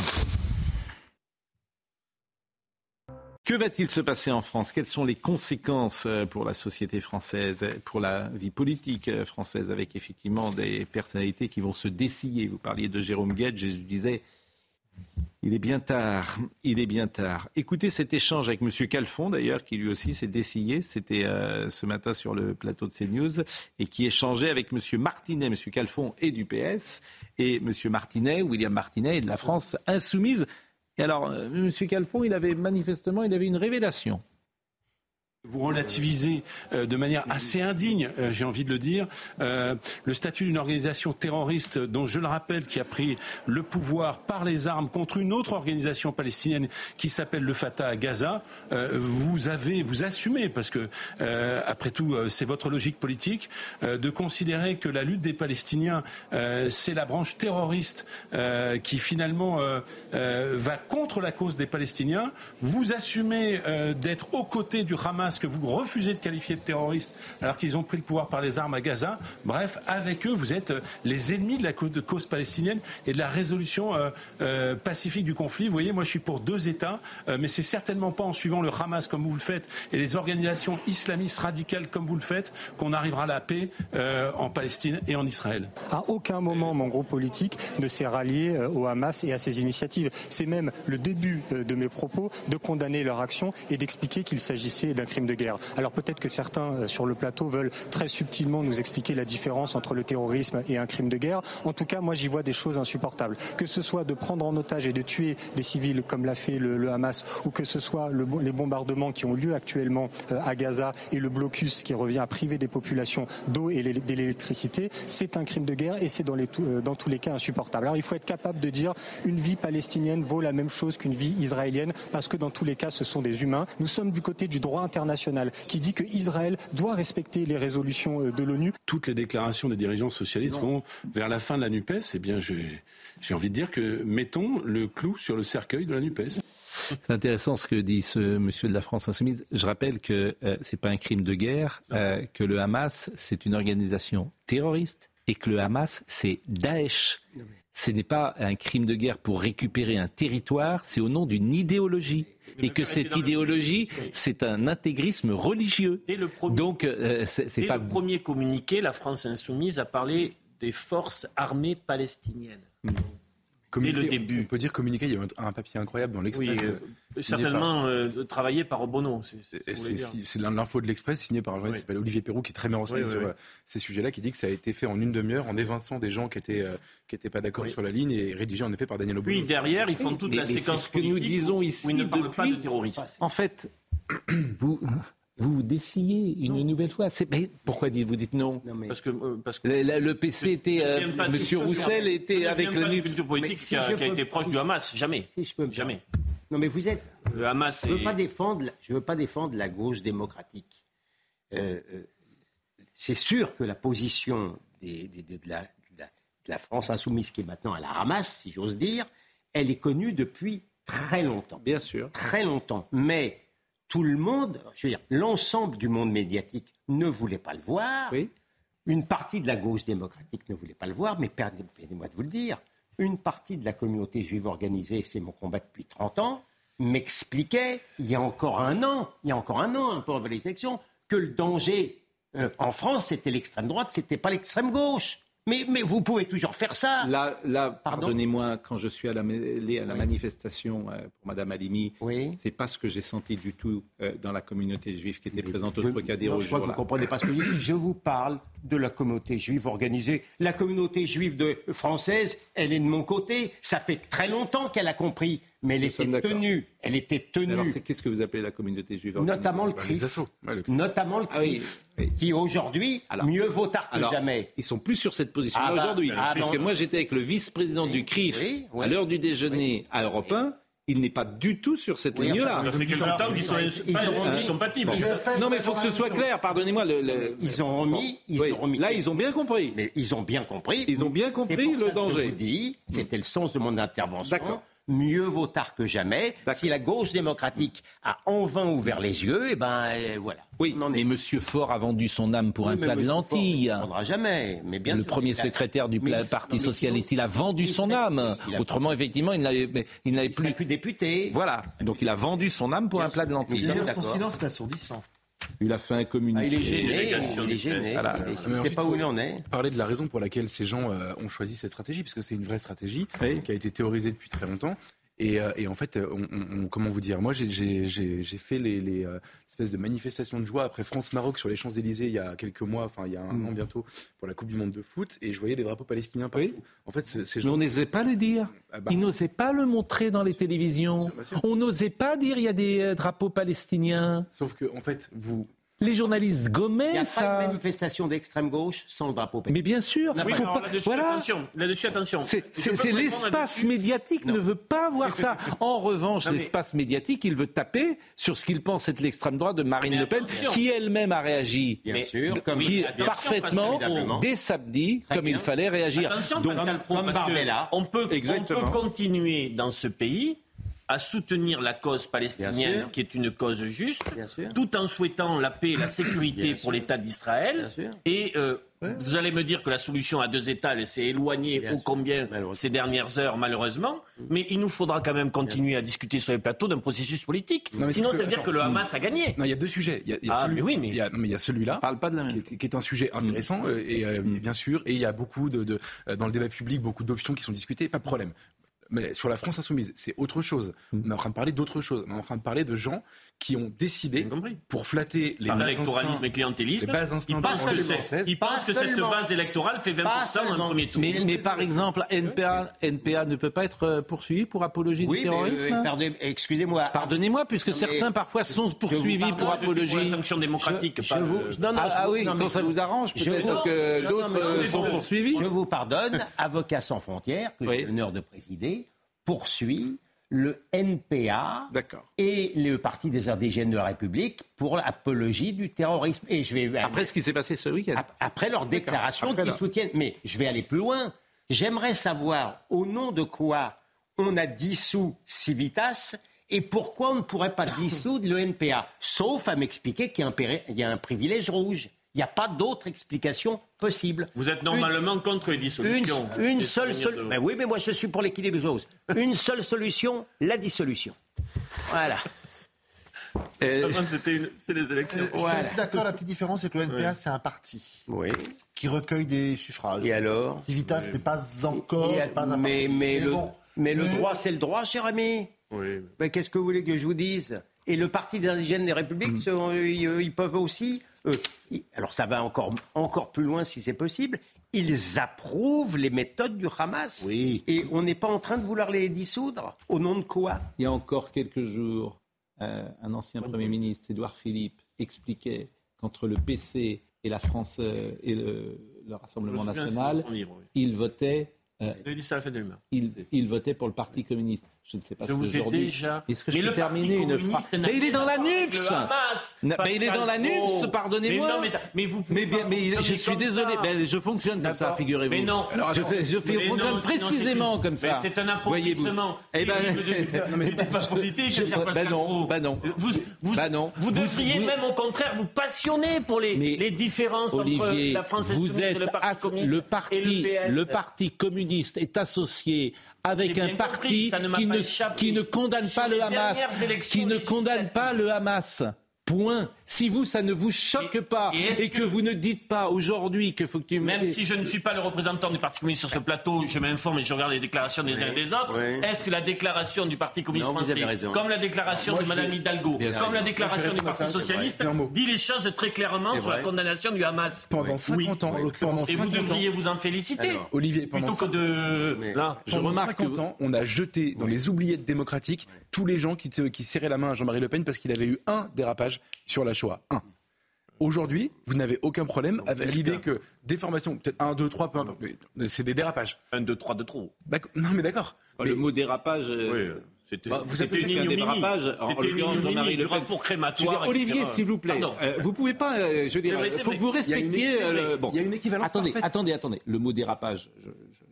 Que va-t-il se passer en France? Quelles sont les conséquences euh, pour la société française, pour la vie politique euh, française, avec effectivement des personnalités qui vont se dessiller? Vous parliez de Jérôme Guedge et je disais, il est bien tard, il est bien tard. Écoutez cet échange avec M. Calfon, d'ailleurs, qui lui aussi s'est dessillé. C'était euh, ce matin sur le plateau de CNews et qui échangeait avec M. Martinet. M. Calfon est du PS et M. Martinet, William Martinet, est de la France insoumise. Et alors, euh, M. Calfon, il avait manifestement, il avait une révélation. Vous relativisez euh, de manière assez indigne, euh, j'ai envie de le dire, euh, le statut d'une organisation terroriste dont je le rappelle qui a pris le pouvoir par les armes contre une autre organisation palestinienne qui s'appelle le Fatah à Gaza. vous avez, vous assumez, parce que après tout c'est votre logique politique, de considérer que la lutte des Palestiniens c'est la branche terroriste qui finalement va contre la cause des Palestiniens. Vous assumez d'être aux côtés du Hamas que vous refusez de qualifier de terroristes alors qu'ils ont pris le pouvoir par les armes à Gaza. Bref, avec eux, vous êtes euh, les ennemis de la cause palestinienne et de la résolution euh, euh, pacifique du conflit. Vous voyez, moi je suis pour deux États, mais c'est certainement pas en suivant le Hamas comme vous le faites et les organisations islamistes radicales comme vous le faites qu'on arrivera à la paix en Palestine et en Israël. À aucun moment mon groupe politique ne s'est rallié au Hamas et à ses initiatives. C'est même le début de mes propos de condamner leur action et d'expliquer qu'il s'agissait d'un crime de guerre. Alors peut-être que certains euh, sur le plateau veulent très subtilement nous expliquer la différence entre le terrorisme et un crime de guerre. En tout cas, moi j'y vois des choses insupportables. Que ce soit de prendre en otage et de tuer des civils comme l'a fait le, Hamas, ou que ce soit les bombardements qui ont lieu actuellement euh, à Gaza et le blocus qui revient à priver des populations d'eau et d'électricité, c'est un crime de guerre et c'est euh, dans tous les cas insupportable. Alors il faut être capable de dire une vie palestinienne vaut la même chose qu'une vie israélienne parce que dans tous les cas ce sont des humains. Nous sommes du côté du droit international qui dit que Israël doit respecter les résolutions euh, de l'ONU. Toutes les déclarations des dirigeants socialistes vont vers la fin de la NUPES. Eh bien, j'ai envie de dire que mettons le clou sur le cercueil de la NUPES. C'est intéressant ce que dit ce monsieur de la France insoumise. Je rappelle que ce euh, c'est pas un crime de guerre, euh, que le Hamas c'est une organisation terroriste et que le Hamas c'est Daesh. Ce n'est pas un crime de guerre pour récupérer un territoire, c'est au nom d'une idéologie et que cette idéologie, c'est un intégrisme religieux. Donc, euh, c'est pas le premier communiqué, la France insoumise a parlé des forces armées palestiniennes. Le début. On peut dire communiquer, il y a un, papier incroyable dans l'Express. Oui, euh, certainement euh, travaillé par Bono. C'est l'info de l'Express signé par un journaliste qui s'appelle Olivier Perrou, qui est très bien renseigné sur euh, ces sujets-là, qui dit que ça a été fait en une demi-heure en évinçant des gens qui étaient, qui étaient pas d'accord sur la ligne et rédigé en effet par Daniel Obono. Oui, derrière, ils font toute la séquence ce que nous disons ici où ils ne parlent pas de terrorisme. En fait, vous vous dessillez une nouvelle fois. Mais pourquoi dites vous dites non, Parce que, euh, parce que le, PC était, euh, Monsieur Roussel était avec le NUP. politique qui, a, été proche du Hamas, jamais. Si je peux jamais. Non, mais vous êtes. Le Hamas. Je veux pas défendre. Je veux pas défendre la gauche démocratique. Euh, c'est sûr que la position des, de, la, de, la, France insoumise, qui est maintenant à la ramasse, si j'ose dire, elle est connue depuis très longtemps. Bien sûr. Très longtemps. Mais tout le monde, je veux dire, l'ensemble du monde médiatique ne voulait pas le voir. Une partie de la gauche démocratique ne voulait pas le voir, mais permettez-moi de vous le dire, une partie de la communauté juive organisée, c'est mon combat depuis 30 ans, m'expliquait, il y a encore un an, il y a encore un an, un peu avant les élections, que le danger euh, en France, c'était l'extrême droite, c'était pas l'extrême gauche. Mais, mais, vous pouvez toujours faire ça. Là, là pardonnez-moi, quand je suis à la, à la manifestation euh, pour Madame Alimi, oui. c'est pas ce que j'ai senti du tout euh, dans la communauté juive qui était présente au Trocadéro. Je crois que vous ne comprenez pas ce que je dis. Je vous parle de la communauté juive organisée. La communauté juive de, française, elle est de mon côté. Ça fait très longtemps qu'elle a compris mais elle était tenue. Elle était tenue. Alors, qu'est-ce que vous appelez la communauté juive Notamment le CRIF. Notamment le CRIF. Qui aujourd'hui, mieux vaut tard que jamais. Ils sont plus sur cette position ah bah, aujourd'hui. Ah parce que moi, j'étais avec le vice-président du CRIF à l'heure du déjeuner à Europe 1 il n'est pas du tout sur cette ligne-là. Ça fait quelque temps qu'ils sont, incompatibles. Non, mais il faut que ce soit clair. Pardonnez-moi. Le, Ils ont remis, ils ont remis. Là, ils ont bien compris. Mais ils ont bien compris. Ils ont bien compris le danger. Je vous dis, c'était le sens de mon intervention. D'accord mieux vaut tard que jamais. Si la gauche démocratique a enfin ouvert les yeux, et eh ben euh, voilà. Oui, mais M. Faure a vendu son âme pour un plat de lentilles. Il ne jamais. Mais bien le premier secrétaire du Parti socialiste, il a vendu son âme. Autrement, effectivement, il n'avait plus. plus député. Voilà. Donc il a vendu son âme pour un plat de lentilles. D'ailleurs, son silence est assourdissant. Il a fait un communiqué. Ah, il est gêné. Il est gêné. Il ne sait pas où il en est. Parler de la raison pour laquelle ces gens euh, ont choisi cette stratégie, puisque c'est une vraie stratégie qui a été théorisée depuis très longtemps. Et, euh, et, en fait, on, comment vous dire? Moi, j'ai fait les, les euh, espèces de manifestations de joie après France-Maroc sur les Champs-Élysées il y a quelques mois, enfin il y a un mm. an bientôt, pour la Coupe du Monde de foot, et je voyais des drapeaux palestiniens partout. En fait, ces gens... on n'osait pas le dire. Ah bah. Ils n'osaient pas le montrer dans les télévisions. On n'osait pas dire il y a des euh, drapeaux palestiniens. Sauf que, en fait, vous les journalistes gommaient Il n'y a ça. pas de manifestation d'extrême gauche sans le drapeau Mais bien sûr. il faut pas... là-dessus, voilà. attention. Là-dessus, attention. C'est l'espace médiatique ne veut pas voir ça. En revanche, l'espace médiatique, il veut taper sur ce qu'il pense être l'extrême droite de Marine Le Pen, qui elle-même a réagi bien sûr, comme qui, parfaitement dès samedi, comme il fallait réagir. Attention, Donc, Pascal Pro, parce on peut, on peut continuer dans ce pays à soutenir la cause palestinienne, qui est une cause juste, tout en souhaitant la paix et la sécurité pour l'État d'Israël. Et euh, vous allez me dire que la solution à deux États s'est éloignée ô combien ces dernières heures, malheureusement. Mais il nous faudra quand même continuer à discuter sur les plateaux d'un processus politique. Sinon, ça veut dire que le Hamas a gagné. Non, il y a deux sujets. Il y a, celui, oui, mais il y a, mais il y a celui-là, parle pas de la qui, est, qui, est, un sujet intéressant euh, et euh, bien sûr. Et il y a beaucoup de, de, dans le débat public beaucoup d'options qui sont discutées. Pas de problème. Mais sur la France insoumise, c'est autre chose. Mm. On est en train de parler d'autre chose. On est en train de parler de gens qui ont décidé, pour flatter les bases électoralisme et clientélisme, les bases ils pensent que, ils pensent que cette base électorale fait 20% dans le premier tour. Mais, mais, par exemple, NPA, NPA ne peut pas être euh, poursuivi pour apologie du terrorisme? Excusez-moi. Pardonnez-moi, puisque certains parfois sont poursuivis pour apologie. Pour la sanction démocratique. Je, vous, non, non, ah, ah oui, quand ça vous arrange, peut-être parce que d'autres sont poursuivis. Je vous pardonne, Avocats sans frontières, que j'ai l'honneur de présider, poursuit le NPA et le Parti des indigènes de la République pour l'apologie du terrorisme. Et je vais après ce qui s'est passé ce week-end. Après leur déclaration qu'ils soutiennent. Mais je vais aller plus loin. J'aimerais savoir au nom de quoi on a dissous Civitas et pourquoi on ne pourrait pas dissoudre le NPA, sauf à m'expliquer qu'il y a un privilège rouge. Il n'y a pas d'autre explication possible. Vous êtes normalement contre les dissolutions. Une, seule solution. Ben oui, mais moi je suis pour l'équilibre des choses. Une seule solution, la dissolution. Voilà. C'est les élections. Je suis d'accord, la petite différence, c'est que le NPA, c'est un parti oui. qui recueille des suffrages. Et alors Civitas n'est pas encore pas un mais, mais, le, mais, le droit, c'est le droit, cher ami. Oui. Mais qu'est-ce que vous voulez que je vous dise? Et le Parti des indigènes des républiques, mm. ils peuvent aussi alors ça va encore, encore plus loin si c'est possible, ils approuvent les méthodes du Hamas. Oui. Et on n'est pas en train de vouloir les dissoudre. Au nom de quoi? Il y a encore quelques jours, un ancien Premier ministre, Édouard Philippe, expliquait qu'entre le PC et la France et le, Rassemblement national, il votait il, il, votait pour le Parti communiste. Je ne sais pas je vous ai déjà. Est-ce que je peux terminer une phrase Mais il est dans la NUPS Mais il est dans la NUPS, pardonnez-moi mais, mais, vous mais, mais je suis désolé, mais je fonctionne comme ça, figurez-vous. Mais non, Alors, je, fais, je fais fonctionne précisément comme ça. C'est un applaudissement. Eh ben, mais pas politique, Ben non, ben non. Vous, ben non. vous devriez même au contraire vous passionner pour les, différences entre la France êtes le Parti communiste le Parti communiste est associé avec un parti qui ne, qui ne condamne pas le Hamas, qui ne condamne pas le Hamas. Point. Si vous, ça ne vous choque pas et, que, vous ne dites pas aujourd'hui que faut que tu... Même si je ne suis pas le représentant du Parti communiste sur ce plateau, je m'informe et je regarde les déclarations des uns et des autres. Est-ce que la déclaration du Parti communiste français, comme la déclaration de Mme Hidalgo, comme la déclaration du Parti socialiste, dit les choses très clairement sur la condamnation du Hamas. Pendant 50 ans. Pendant et vous devriez vous en féliciter. Olivier, pendant plutôt que de... Là, je remarque 50 ans, on a jeté dans les oubliettes démocratiques tous les gens qui, qui serraient la main à Jean-Marie Le Pen parce qu'il avait eu un dérapage sur la Shoah. Un. Aujourd'hui, vous n'avez aucun problème avec l'idée que des formations, peut-être 1, 2, 3, peu importe, mais c'est des dérapages. 1, 2, 3 de trop. Non, mais d'accord. Le mot dérapage. Euh, oui. C'était bah, vous avez une dérapage, en l'occurrence Jean-Marie Le Pen. crématoire. Olivier, s'il vous plaît, euh, vous pouvez pas, euh, je veux dire, il faut que vous respectiez. bon. Il y a une équivalence Attendez, parfaite. attendez, attendez. Le mot dérapage, je, je,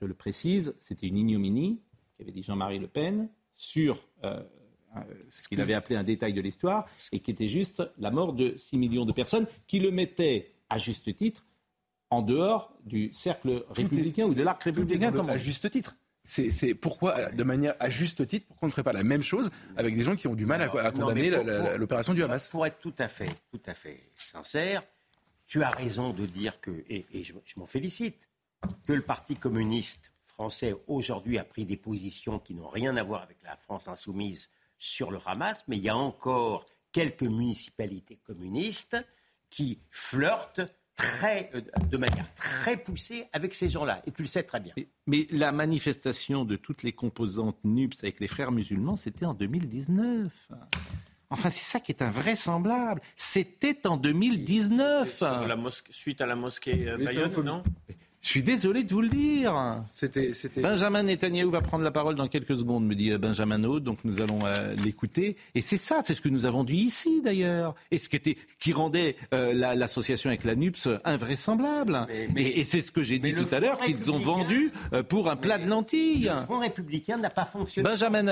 je le précise, c'était une ignominie qu'avait dit Jean-Marie Le Pen sur euh, ce qu'il avait appelé un détail de l'histoire, et qui était juste la mort de 6 millions de personnes, qui le mettaient, à juste titre, en dehors du cercle républicain ou de l'arc républicain. À juste titre. C'est pourquoi, de manière à juste titre, pourquoi on ne ferait pas la même chose avec des gens qui ont du mal à, condamner l'opération du Hamas Pour être tout à fait, tout à fait sincère, tu as raison de dire que, et, je m'en félicite, que le Parti communiste français aujourd'hui a pris des positions qui n'ont rien à voir avec la France insoumise sur le Hamas, mais il y a encore quelques municipalités communistes qui flirtent très, euh, de manière très poussée avec ces gens-là. Et tu le sais très bien. Mais, la manifestation de toutes les composantes NUPS avec les frères musulmans, c'était en 2019. Enfin, c'est ça qui est invraisemblable. C'était en 2019. La suite à la mosquée euh, Bayonne, non? Je suis désolé de vous le dire. C'était, Benjamin Netanyahu va prendre la parole dans quelques secondes, me dit euh, Benjamin Aude, donc nous allons euh, l'écouter. Et c'est ça, c'est ce que nous avons dit ici d'ailleurs, et ce qui, était, qui rendait euh, l'association avec la NUPS invraisemblable. et, c'est ce que j'ai dit tout à l'heure, qu'ils ont vendu pour un plat de lentilles. Le Front républicain n'a pas fonctionné. Benjamin,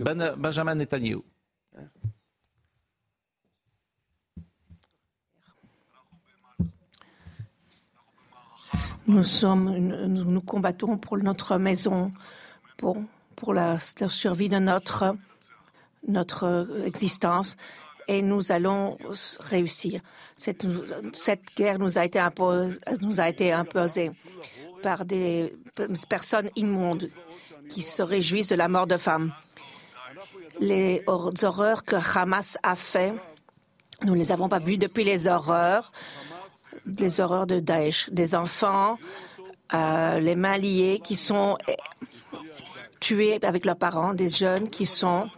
ben, Benjamin Netanyahu. Nous, sommes, nous, combattons pour notre maison, pour, pour la, survie de notre, notre existence et nous allons réussir. Cette, cette guerre nous a, été imposée, nous a été imposée par des personnes immondes qui se réjouissent de la mort de femmes. Les horreurs que Hamas a fait, nous ne les avons pas vues depuis les horreurs les horreurs de Daesh, des enfants, euh, les mains liées qui sont tués avec leurs parents, des jeunes qui sont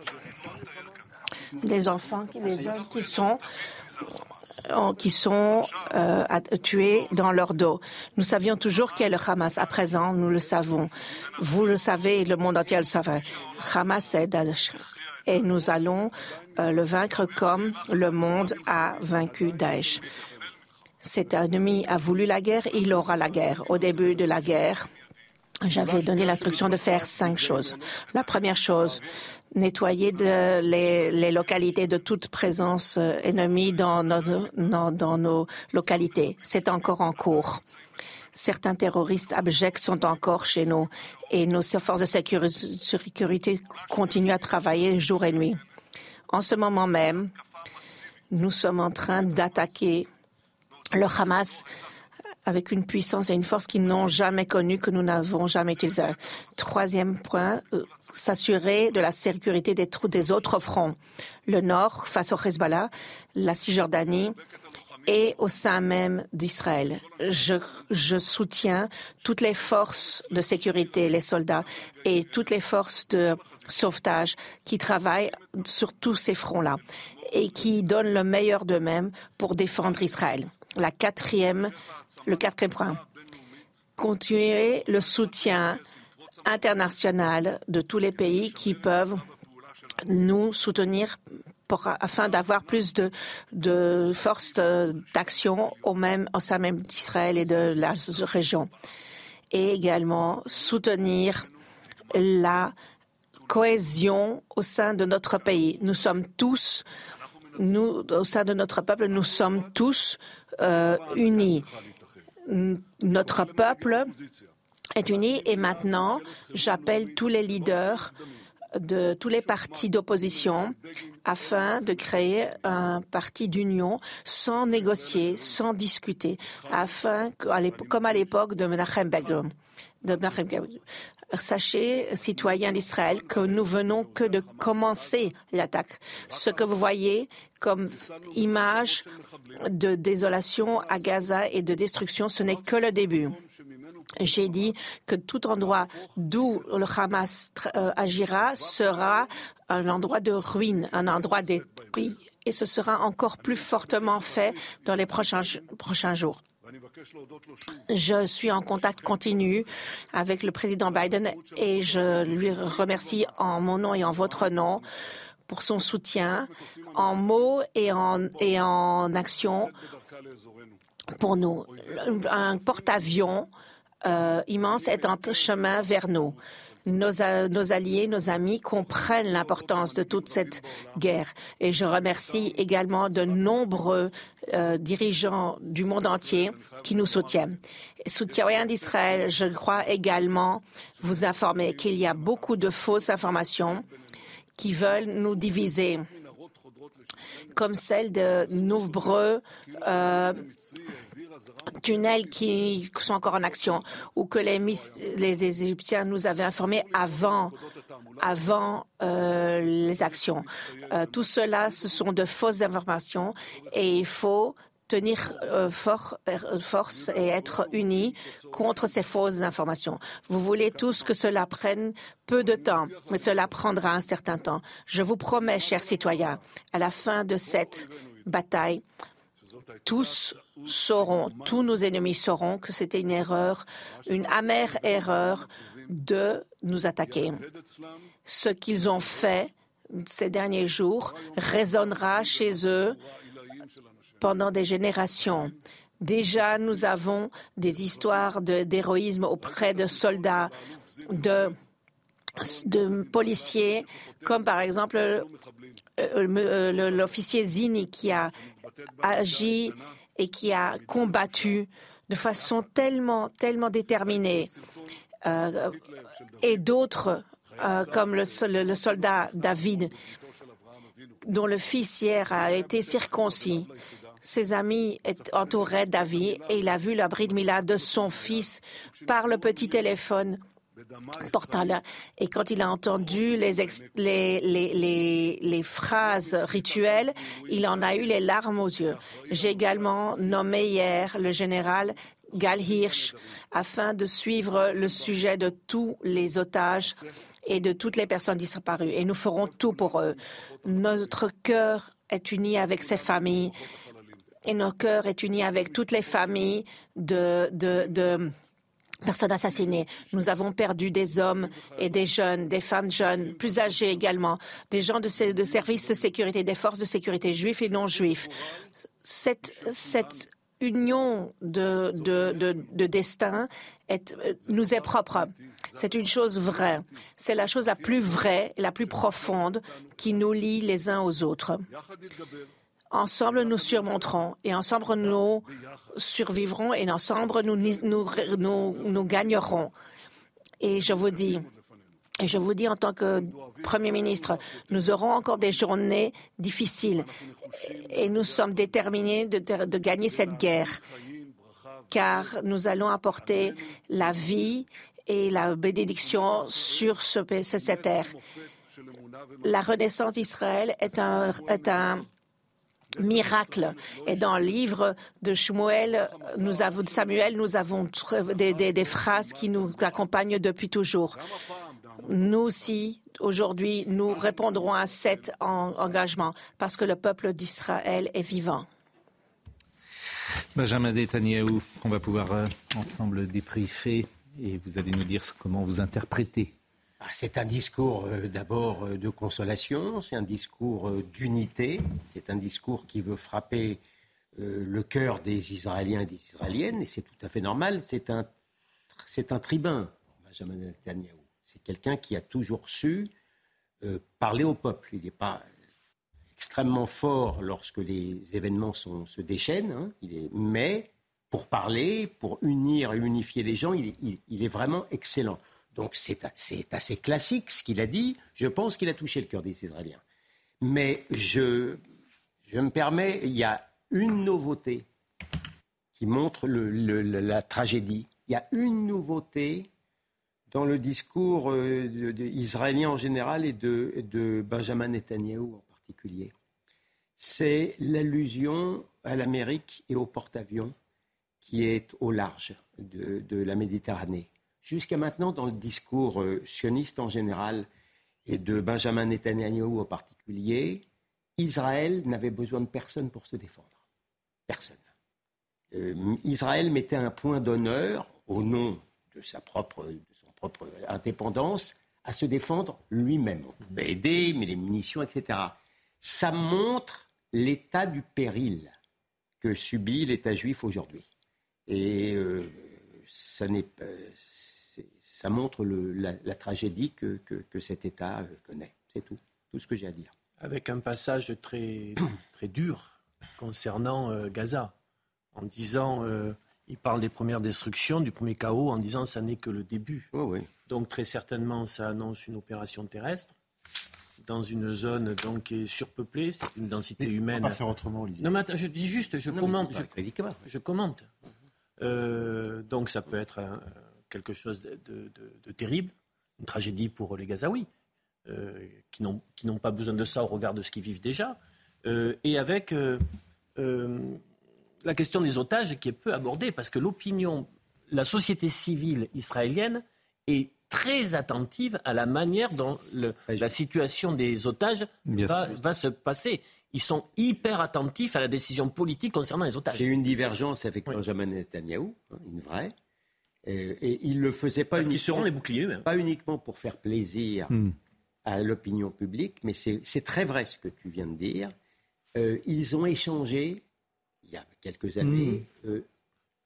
des enfants, des jeunes qui sont euh, qui sont euh, tués dans leur dos. Nous savions toujours qui est le Hamas. À présent, nous le savons. Vous le savez, le monde entier le savait. Hamas est Daesh. Et nous allons le vaincre comme le monde a vaincu Daesh. Cet ennemi a voulu la guerre, il aura la guerre. Au début de la guerre, j'avais donné l'instruction de faire cinq choses. La première chose, nettoyer les, localités de toute présence euh, ennemie dans nos, localités. C'est encore en cours. Certains terroristes abjects sont encore chez nous et nos forces de sécurité continuent à travailler jour et nuit. En ce moment même, nous sommes en train d'attaquer le Hamas avec une puissance et une force qu'ils n'ont jamais connue, que nous n'avons jamais utilisée. Troisième point, euh, s'assurer de la sécurité des, des autres fronts. Le Nord face au Hezbollah, la Cisjordanie et au sein même d'Israël. Je, je, soutiens toutes les forces de sécurité, les soldats et toutes les forces de sauvetage qui travaillent sur tous ces fronts-là et qui donnent le meilleur d'eux-mêmes pour défendre Israël. La quatrième, le quatrième point. Continuer le soutien international de tous les pays qui peuvent nous soutenir afin d'avoir plus de, de force d'action au, même, au sein même d'Israël et de la région. Et également soutenir la cohésion au sein de notre pays. Nous sommes tous, nous, au sein de notre peuple, nous sommes tous euh, unis. Notre peuple est uni et maintenant j'appelle tous les leaders de tous les partis d'opposition afin de créer un parti d'union sans négocier, sans discuter, afin, comme à l'époque de Menachem Begin. Sachez, citoyens d'Israël, que nous venons que de commencer l'attaque. Ce que vous voyez comme image de désolation à Gaza et de destruction, ce n'est que le début. J'ai dit que tout endroit d'où le Hamas euh, agira sera un endroit de ruine, un endroit détruit, et ce sera encore plus fortement fait dans les prochains, prochains jours. Je suis en contact continu avec le président Biden et je lui remercie en mon nom et en votre nom pour son soutien en mots et en, et en action pour nous. Un porte-avions euh, immense est en chemin vers nous. Nos, alliés, nos amis comprennent l'importance de toute cette guerre. Et je remercie également de nombreux euh, dirigeants du monde entier qui nous soutiennent. Soutien d'Israël, je crois également vous informer qu'il y a beaucoup de fausses informations qui veulent nous diviser comme celle de nombreux euh, tunnels qui sont encore en action ou que les, Égyptiens nous avaient informés avant, avant euh, les actions. Euh, tout cela, ce sont de fausses informations et il faut tenir euh, force et être unis contre ces fausses informations. Vous voulez tous que cela prenne peu de temps, mais cela prendra un certain temps. Je vous promets, chers citoyens, à la fin de cette bataille, tous sauront, tous nos ennemis sauront que c'était une erreur, une amère erreur de nous attaquer. Ce qu'ils ont fait ces derniers jours résonnera chez eux pendant des générations. Déjà, nous avons des histoires d'héroïsme auprès de soldats, de, policiers, comme par exemple euh, euh, l'officier Zini qui a agi et qui a combattu de façon tellement, tellement déterminée. Euh, et d'autres, euh, comme le, soldat David, dont le fils hier a été circoncis. Ses amis entouraient David et il a vu la bride Mila de son fils par le petit téléphone Et quand il a entendu les, les, les, les, phrases rituelles, il en a eu les larmes aux yeux. J'ai également nommé hier le général Gal Hirsch afin de suivre le sujet de tous les otages et de toutes les personnes disparues. Et nous ferons tout pour eux. Notre cœur est uni avec ces familles et notre cœur est uni avec toutes les familles de, de, de personnes assassinées. Nous avons perdu des hommes et des jeunes, des femmes jeunes, plus âgées également, des gens de, de services de sécurité, des forces de sécurité juifs et non juifs. Cette, cette union de, de, de, destin est, nous est propre. C'est une chose vraie. C'est la chose la plus vraie et la plus profonde qui nous lie les uns aux autres. Ensemble, nous surmonterons et ensemble, nous survivrons et ensemble, nous, gagnerons. Et je vous dis, et je vous dis en tant que Premier ministre, nous aurons encore des journées difficiles et nous sommes déterminés de, gagner cette guerre car nous allons apporter la vie et la bénédiction sur ce, cette terre. La renaissance d'Israël est un, est un miracle. Et dans le livre de nous avons, Samuel, nous avons des, phrases qui nous accompagnent depuis toujours. Nous aussi, aujourd'hui, nous répondrons à cet engagement parce que le peuple d'Israël est vivant. Benjamin Netanyahu, qu'on va pouvoir euh, ensemble débriefer et vous allez nous dire comment vous interprétez c'est un discours euh, d'abord euh, de consolation, c'est un discours euh, d'unité, c'est un discours qui veut frapper le cœur des Israéliens et des Israéliennes, et c'est tout à fait normal. C'est un, c'est un tribun, Benjamin Netanyahu. C'est quelqu'un qui a toujours su parler au peuple. Il n'est pas extrêmement fort lorsque les événements se déchaînent, hein. il est, mais pour parler, pour unir et unifier les gens, il est vraiment excellent. Donc c'est assez classique ce qu'il a dit. Je pense qu'il a touché le cœur des Israéliens. Mais je, me permets, il y a une nouveauté qui montre la tragédie. Il y a une nouveauté dans le discours euh, israélien en général et de, Benjamin Netanyahu en particulier. C'est l'allusion à l'Amérique et au porte-avions qui est au large de la Méditerranée. Jusqu'à maintenant, dans le discours euh, sioniste en général et de Benjamin Netanyahu en particulier, Israël n'avait besoin de personne pour se défendre. Personne. Euh, Israël mettait un point d'honneur au nom de sa propre, son propre indépendance à se défendre lui-même. On pouvait aider, mais les munitions, etc. Ça montre l'état du péril que subit l'État juif aujourd'hui. Et euh, ça n'est ça montre la, tragédie que, cet État euh, connaît. C'est tout, tout ce que j'ai à dire. Avec un passage très, très dur concernant euh, Gaza, en disant, euh, il parle des premières destructions, du premier chaos, en disant ça n'est que le début. Oh oui. Donc très certainement, ça annonce une opération terrestre dans une zone donc qui est surpeuplée, c'est une densité humaine. On va pas faire autrement, Olivier. Non, mais attends, je dis juste, je commente. Je, je, commente. donc ça peut être un, quelque chose de, terrible, une tragédie pour les Gazaouis, euh, qui n'ont pas besoin de ça au regard de ce qu'ils vivent déjà, euh, et avec euh, la question des otages qui est peu abordée, parce que l'opinion, la société civile israélienne est très attentive à la manière dont la situation des otages va, va, se passer. Ils sont hyper attentifs à la décision politique concernant les otages. J'ai une divergence avec Benjamin Netanyahou, hein, une vraie. Euh, et ils le faisaient pas uniquement, seront les boucliers, pas uniquement pour faire plaisir hmm. à l'opinion publique, mais c'est très vrai ce que tu viens de dire. Euh, ils ont échangé, il y a quelques années, hmm. euh,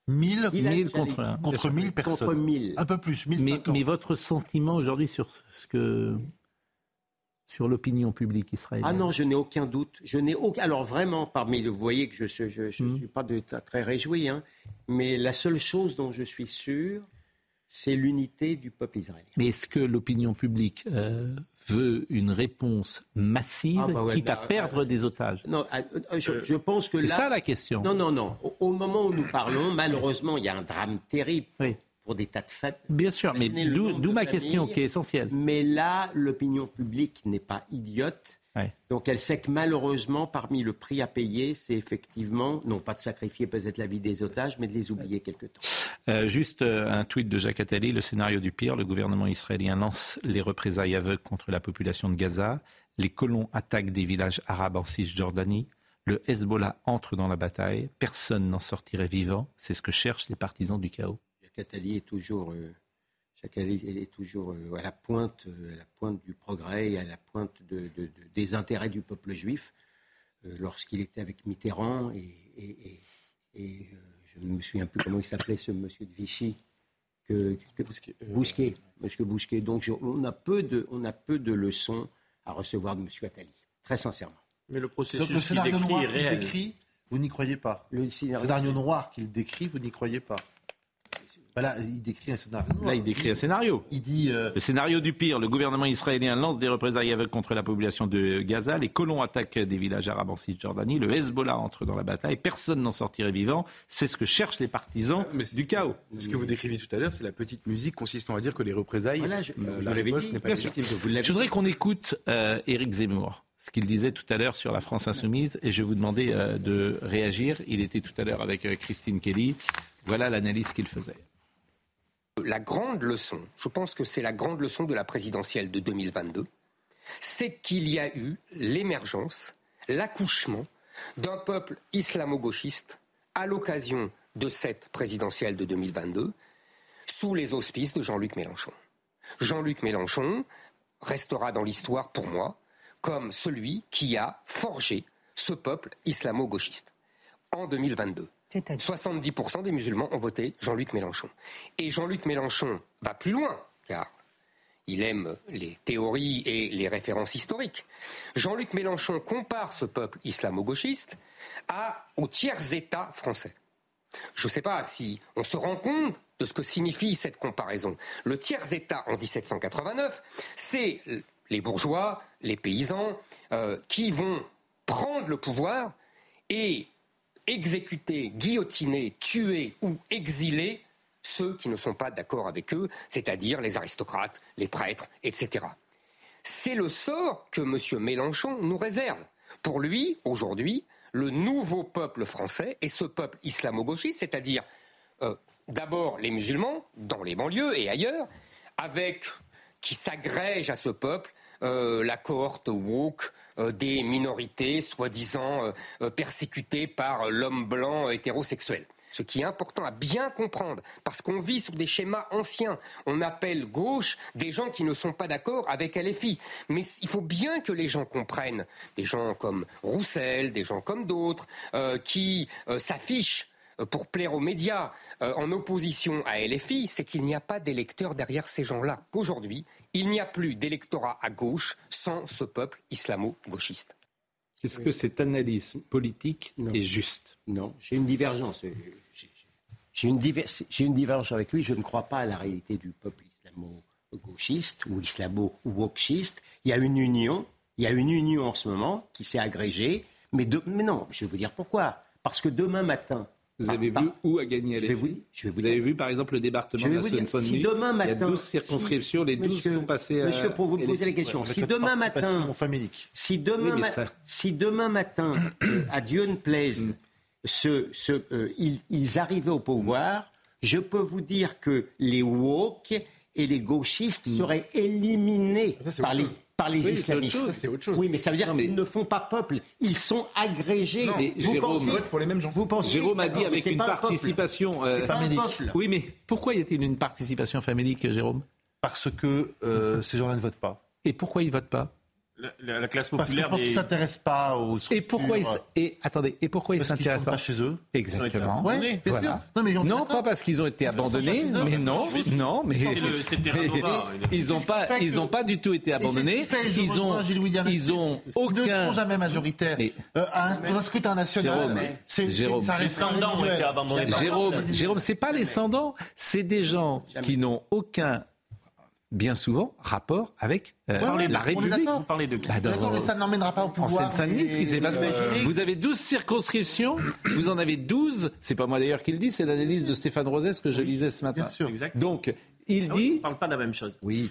1000, contre, contre 1000 personnes. Contre Un peu plus, mais, mais, votre sentiment aujourd'hui sur ce que sur l'opinion publique israélienne Ah non, je n'ai aucun doute. Je n'ai aucun. Alors vraiment, parmi vous voyez que je ne je, je, hmm. suis pas de, très réjoui, hein, mais la seule chose dont je suis sûr, c'est l'unité du peuple israélien. Mais est-ce que l'opinion publique euh, veut une réponse massive, ah bah quitte à bah, perdre des otages? Non, ah, euh, je, pense que c'est ça la question. Non, non, non. Au, moment où nous parlons, malheureusement, il y a un drame terrible. Oui pour des tas de faits. Bien sûr, mais d'où ma question qui est essentielle. Mais là, l'opinion publique n'est pas idiote. Donc elle sait que malheureusement, parmi le prix à payer, c'est effectivement, non pas de sacrifier peut-être la vie des otages, mais de les oublier quelque temps. Euh, juste euh, un tweet de Jacques Attali, le scénario du pire, le gouvernement israélien lance les représailles aveugles contre la population de Gaza, les colons attaquent des villages arabes en Cisjordanie, le Hezbollah entre dans la bataille, personne n'en sortirait vivant, c'est ce que cherchent les partisans du chaos. Attali est toujours, euh, est toujours euh, à, la pointe, euh, à la pointe du progrès et à la pointe des intérêts du peuple juif. Lorsqu'il était avec Mitterrand et, je ne me souviens plus comment il s'appelait ce monsieur de Vichy, que, Bousquet, monsieur Bousquet. Donc on, a peu de, on a peu de leçons à recevoir de monsieur Attali, très sincèrement. Mais le processus le scénario noir qu'il décrit, vous n'y croyez pas. Le scénario noir qu'il décrit, vous n'y croyez pas. Bah là, il décrit un scénario. Là, il décrit un scénario. Il dit euh, le scénario du pire. Le gouvernement israélien lance des représailles aveugles contre la population de Gaza. Les colons attaquent des villages arabes en Cisjordanie. Le Hezbollah entre dans la bataille. Personne n'en sortirait vivant. C'est ce que cherchent les partisans Mais du chaos. C'est ce que vous décriviez tout à l'heure. C'est la petite musique consistant à dire que les représailles, voilà, je, euh, la n'est pas légitime. Je voudrais qu'on écoute euh, Éric Zemmour. ce qu'il disait tout à l'heure sur la France insoumise et je vais vous demander euh, de réagir. Il était tout à l'heure avec euh, Christine Kelly. Voilà l'analyse qu'il faisait. La grande leçon, je pense que c'est la grande leçon de la présidentielle de 2022, c'est qu'il y a eu l'émergence, l'accouchement d'un peuple islamo-gauchiste à l'occasion de cette présidentielle de 2022 sous les auspices de Jean-Luc Mélenchon. Jean-Luc Mélenchon restera dans l'histoire pour moi comme celui qui a forgé ce peuple islamo-gauchiste en 2022. 70% des musulmans ont voté Jean-Luc Mélenchon. Et Jean-Luc Mélenchon va plus loin, car il aime les théories et les références historiques. Jean-Luc Mélenchon compare ce peuple islamo-gauchiste au tiers-État français. Je ne sais pas si on se rend compte de ce que signifie cette comparaison. Le tiers-État en 1789, c'est les bourgeois, les paysans, euh, qui vont prendre le pouvoir et exécuter, guillotiner, tuer ou exiler ceux qui ne sont pas d'accord avec eux, c'est-à-dire les aristocrates, les prêtres, etc. C'est le sort que M. Mélenchon nous réserve. Pour lui, aujourd'hui, le nouveau peuple français est ce peuple islamo-gauchiste, c'est-à-dire euh, d'abord les musulmans, dans les banlieues et ailleurs, avec qui s'agrègent à ce peuple euh, la cohorte woke euh, des minorités soi-disant euh, persécutées par l'homme blanc hétérosexuel. Ce qui est important à bien comprendre, parce qu'on vit sur des schémas anciens. On appelle gauche des gens qui ne sont pas d'accord avec LFI. Mais il faut bien que les gens comprennent, des gens comme Roussel, des gens comme d'autres, qui s'affichent pour plaire aux médias en opposition à LFI, c'est qu'il n'y a pas d'électeurs derrière ces gens-là. Qu'aujourd'hui, il n'y a plus d'électorat à gauche sans ce peuple islamo-gauchiste. Est-ce que cette analyse politique est juste? Non, j'ai une divergence. J'ai une, une, divergence avec lui. Je ne crois pas à la réalité du peuple islamo-gauchiste ou islamo-wokiste. Il y a une union. Il y a une union en ce moment qui s'est agrégée. Mais, mais non, je vais vous dire pourquoi. Parce que demain matin, vous avez vu où a gagné LFI vous, je vais vous, avez vu par exemple le département de la Seine-Saint-Denis si demain matin, Il y a 12 circonscriptions, les 12 sont passées à Monsieur, pour vous poser la question, si demain matin, si demain, si demain matin, à Dieu ne plaise, mm. ce, ce, euh, ils, ils arrivaient au pouvoir, je peux vous dire que les woke et les gauchistes mm. seraient éliminés par les par les islamistes. Oui, mais ça veut dire qu'ils ne font pas peuple. Ils sont agrégés. mais vous Jérôme, pensez, pour les mêmes gens. Vous pensez, Jérôme a dit avec une participation euh, famélique. Oui, mais pourquoi y a-t-il une participation famélique, Jérôme? Parce que euh, ces gens-là ne votent pas. Et pourquoi ils votent pas? La, classe populaire. Parce que je pense qu'ils s'intéressent pas aux. Et pourquoi ils et attendez et pourquoi ils s'intéressent pas, pas chez eux Exactement. Ouais, voilà. Non, mais non pas parce qu'ils ont été abandonnés, mais non, non, mais ils ont pas, ils ont pas du tout été abandonnés. Ils ont, ils ont aucun. Ils ne sont jamais majoritaires. Euh, dans un scrutin national, c'est Jérôme. Les Sandans ont été abandonnés. Jérôme, Jérôme, c'est pas les Sandans, c'est des gens qui n'ont aucun bien souvent rapport avec euh, la République. Vous parlez de bah, mais ça n'emmènera pas au pouvoir. En Seine-Saint-Denis, ce qui s'est passé. Vous avez 12 circonscriptions, vous en avez 12, c'est pas moi d'ailleurs qui le dis, c'est l'analyse de Stéphane Rosès que je lisais ce matin. Bien sûr. Donc, il ah dit... on ne parle pas de la même chose. Oui.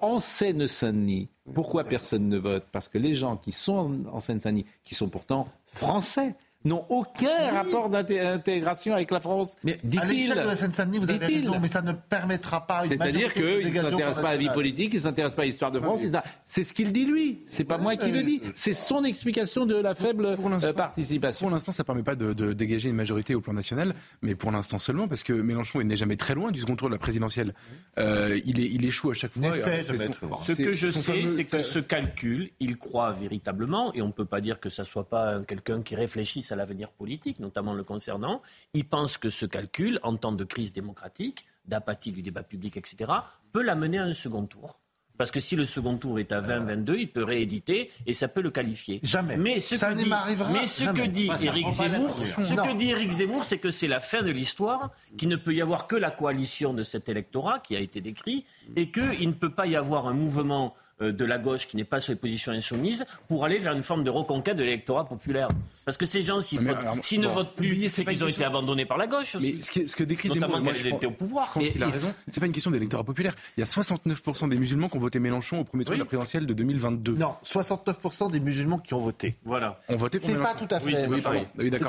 En Seine-Saint-Denis, pourquoi personne ne vote? Parce que les gens qui sont en Seine-Saint-Denis, qui sont pourtant français, n'ont aucun rapport d'intégration avec la France. Mais à l'échelle de la Seine-Saint-Denis, vous avez raison, mais ça ne permettra pas. C'est-à-dire qu'il ne s'intéresse pas à la vie politique, il ne s'intéresse pas à l'histoire de France. C'est ce qu'il dit lui. C'est pas moi qui le dis. C'est son explication de la faible euh, participation. Pour l'instant, ça ne permet pas de, dégager une majorité au plan national, mais pour l'instant seulement, parce que Mélenchon n'est jamais très loin du second tour de la présidentielle. Euh, il, est, il échoue à chaque fois. ce que je sais, c'est que ce calcul, il croit véritablement, et on ne peut pas dire que ça soit pas quelqu'un qui réfléchisse à l'avenir politique, notamment le concernant, il pense que ce calcul, en temps de crise démocratique, d'apathie du débat public, etc., peut l'amener à un second tour. Parce que si le second tour est à 20-22, il peut rééditer et ça peut le qualifier. Jamais. Mais ce ça que dit, mais ce que dit Éric Zemmour, ce que dit Éric Zemmour, c'est que c'est la fin de l'histoire, qu'il ne peut y avoir que la coalition de cet électorat qui a été décrit, et qu'il ne peut pas y avoir un mouvement euh, de la gauche qui n'est pas sur les positions insoumises pour aller vers une forme de reconquête de l'électorat populaire. Parce que ces gens, s'ils ne votent plus, c'est qu'ils ont été abandonnés par la gauche. Mais ce que, ce que décrit Notamment moi, étaient au pouvoir. Je pense qu'il a raison. C'est pas une question d'électorat populaire. Il y a 69% des musulmans qui ont voté Mélenchon au premier tour de la présidentielle de 2022. Non, 69% des musulmans qui ont voté. Voilà. Ont voté pour C'est pas tout à fait.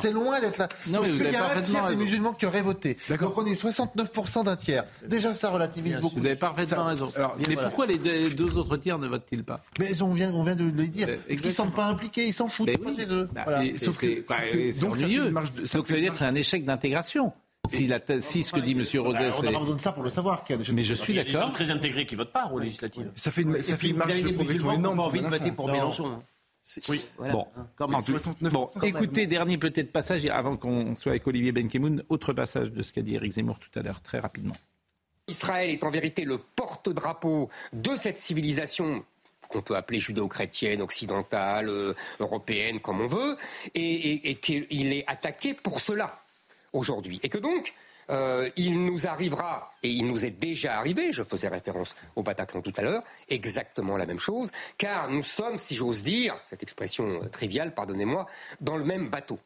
c'est loin d'être là. Non, Parce qu'il y a un tiers des musulmans qui auraient voté. Donc on est 69% d'un tiers. Déjà, ça relativise beaucoup. Vous avez parfaitement raison. Alors, mais pourquoi les deux autres tiers ne votent-ils pas Mais on vient, on vient de le dire. Parce qu'ils ne sont pas impliqués, ils s'en foutent pas chez eux. Bah, sauf que donc, ça veut dire que c'est un échec d'intégration. Si, la, si, ce que dit M. Rosès. Bah, on n'a pas besoin de ça pour le savoir. Mais je suis d'accord. Il y a des gens très intégrés qui votent pas aux législatives. Ça fait une, ça fait une marge de progression énorme. envie de voter pour Mélenchon. Oui, voilà. bon. Comme 69 bon. écoutez, dernier peut-être passage, avant qu'on soit avec Olivier Benkemoun, autre passage de ce qu'a dit Eric Zemmour tout à l'heure, très rapidement. Israël est en vérité le porte-drapeau de cette civilisation qu'on peut appeler judéo-chrétienne, occidentale, euh, européenne, comme on veut, et, qu'il est attaqué pour cela aujourd'hui. Et que donc, euh, il nous arrivera, et il nous est déjà arrivé, je faisais référence au Bataclan tout à l'heure, exactement la même chose, car nous sommes, si j'ose dire, cette expression triviale, pardonnez-moi, dans le même bateau.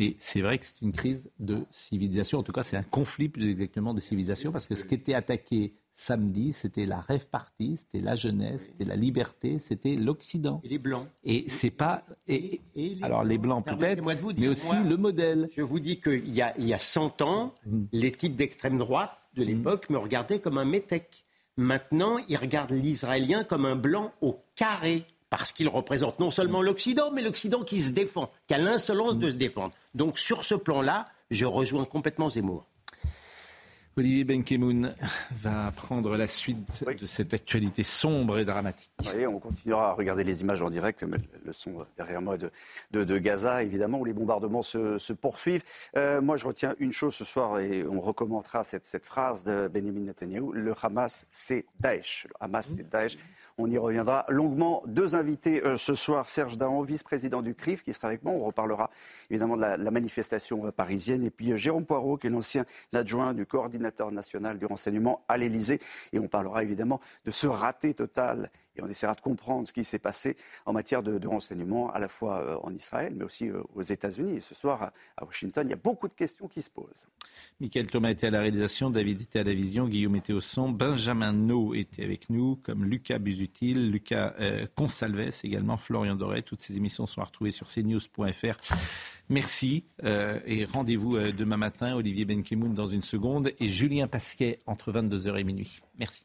Et c'est vrai que c'est une crise de civilisation. En tout cas, c'est un conflit plus exactement de civilisation parce que ce qui était attaqué samedi, c'était la rêve partie, c'était la jeunesse, c'était la liberté, c'était l'Occident. Et les blancs. Et c'est pas. Et, alors les blancs peut-être, mais aussi le modèle. Je vous dis qu'il y a, il y a 100 ans, mm. les types d'extrême droite de l'époque me regardaient comme un métèque. Maintenant, ils regardent l'Israélien comme un blanc au carré parce qu'il représente non seulement l'Occident, mais l'Occident qui se défend, qui a l'insolence de se défendre. Donc sur ce plan-là, je rejoins complètement Zemmour. Olivier Benkemoun va prendre la suite de cette actualité sombre et dramatique. Oui, on continuera à regarder les images en direct, mais le son derrière moi de, de, Gaza, évidemment, où les bombardements se, poursuivent. Euh, moi, je retiens une chose ce soir, et on recommentera cette, cette phrase de Benjamin Netanyahu, le Hamas, c'est Daesh. Le Hamas, c'est Daesh. On y reviendra longuement. Deux invités euh, ce soir. Serge Dahan, vice-président du CRIF, qui sera avec moi. On reparlera évidemment de la, manifestation euh, parisienne. Et puis euh, Jérôme Poirot, qui est l'ancien adjoint du coordinateur national du renseignement à l'Élysée. Et on parlera évidemment de ce raté total et on essaiera de comprendre ce qui s'est passé en matière de, renseignement, à la fois en Israël, mais aussi aux États-Unis. Et ce soir, à Washington, il y a beaucoup de questions qui se posent. Michael Thomas était à la réalisation, David était à la vision, Guillaume était au son, Benjamin No était avec nous, comme Lucas Busutil, Lucas euh, Consalves également, Florian Doré. Toutes ces émissions sont retrouvées sur cnews.fr. Merci et rendez-vous demain matin, Olivier Benkemoun dans une seconde et Julien Pasquet entre 22h et minuit. Merci.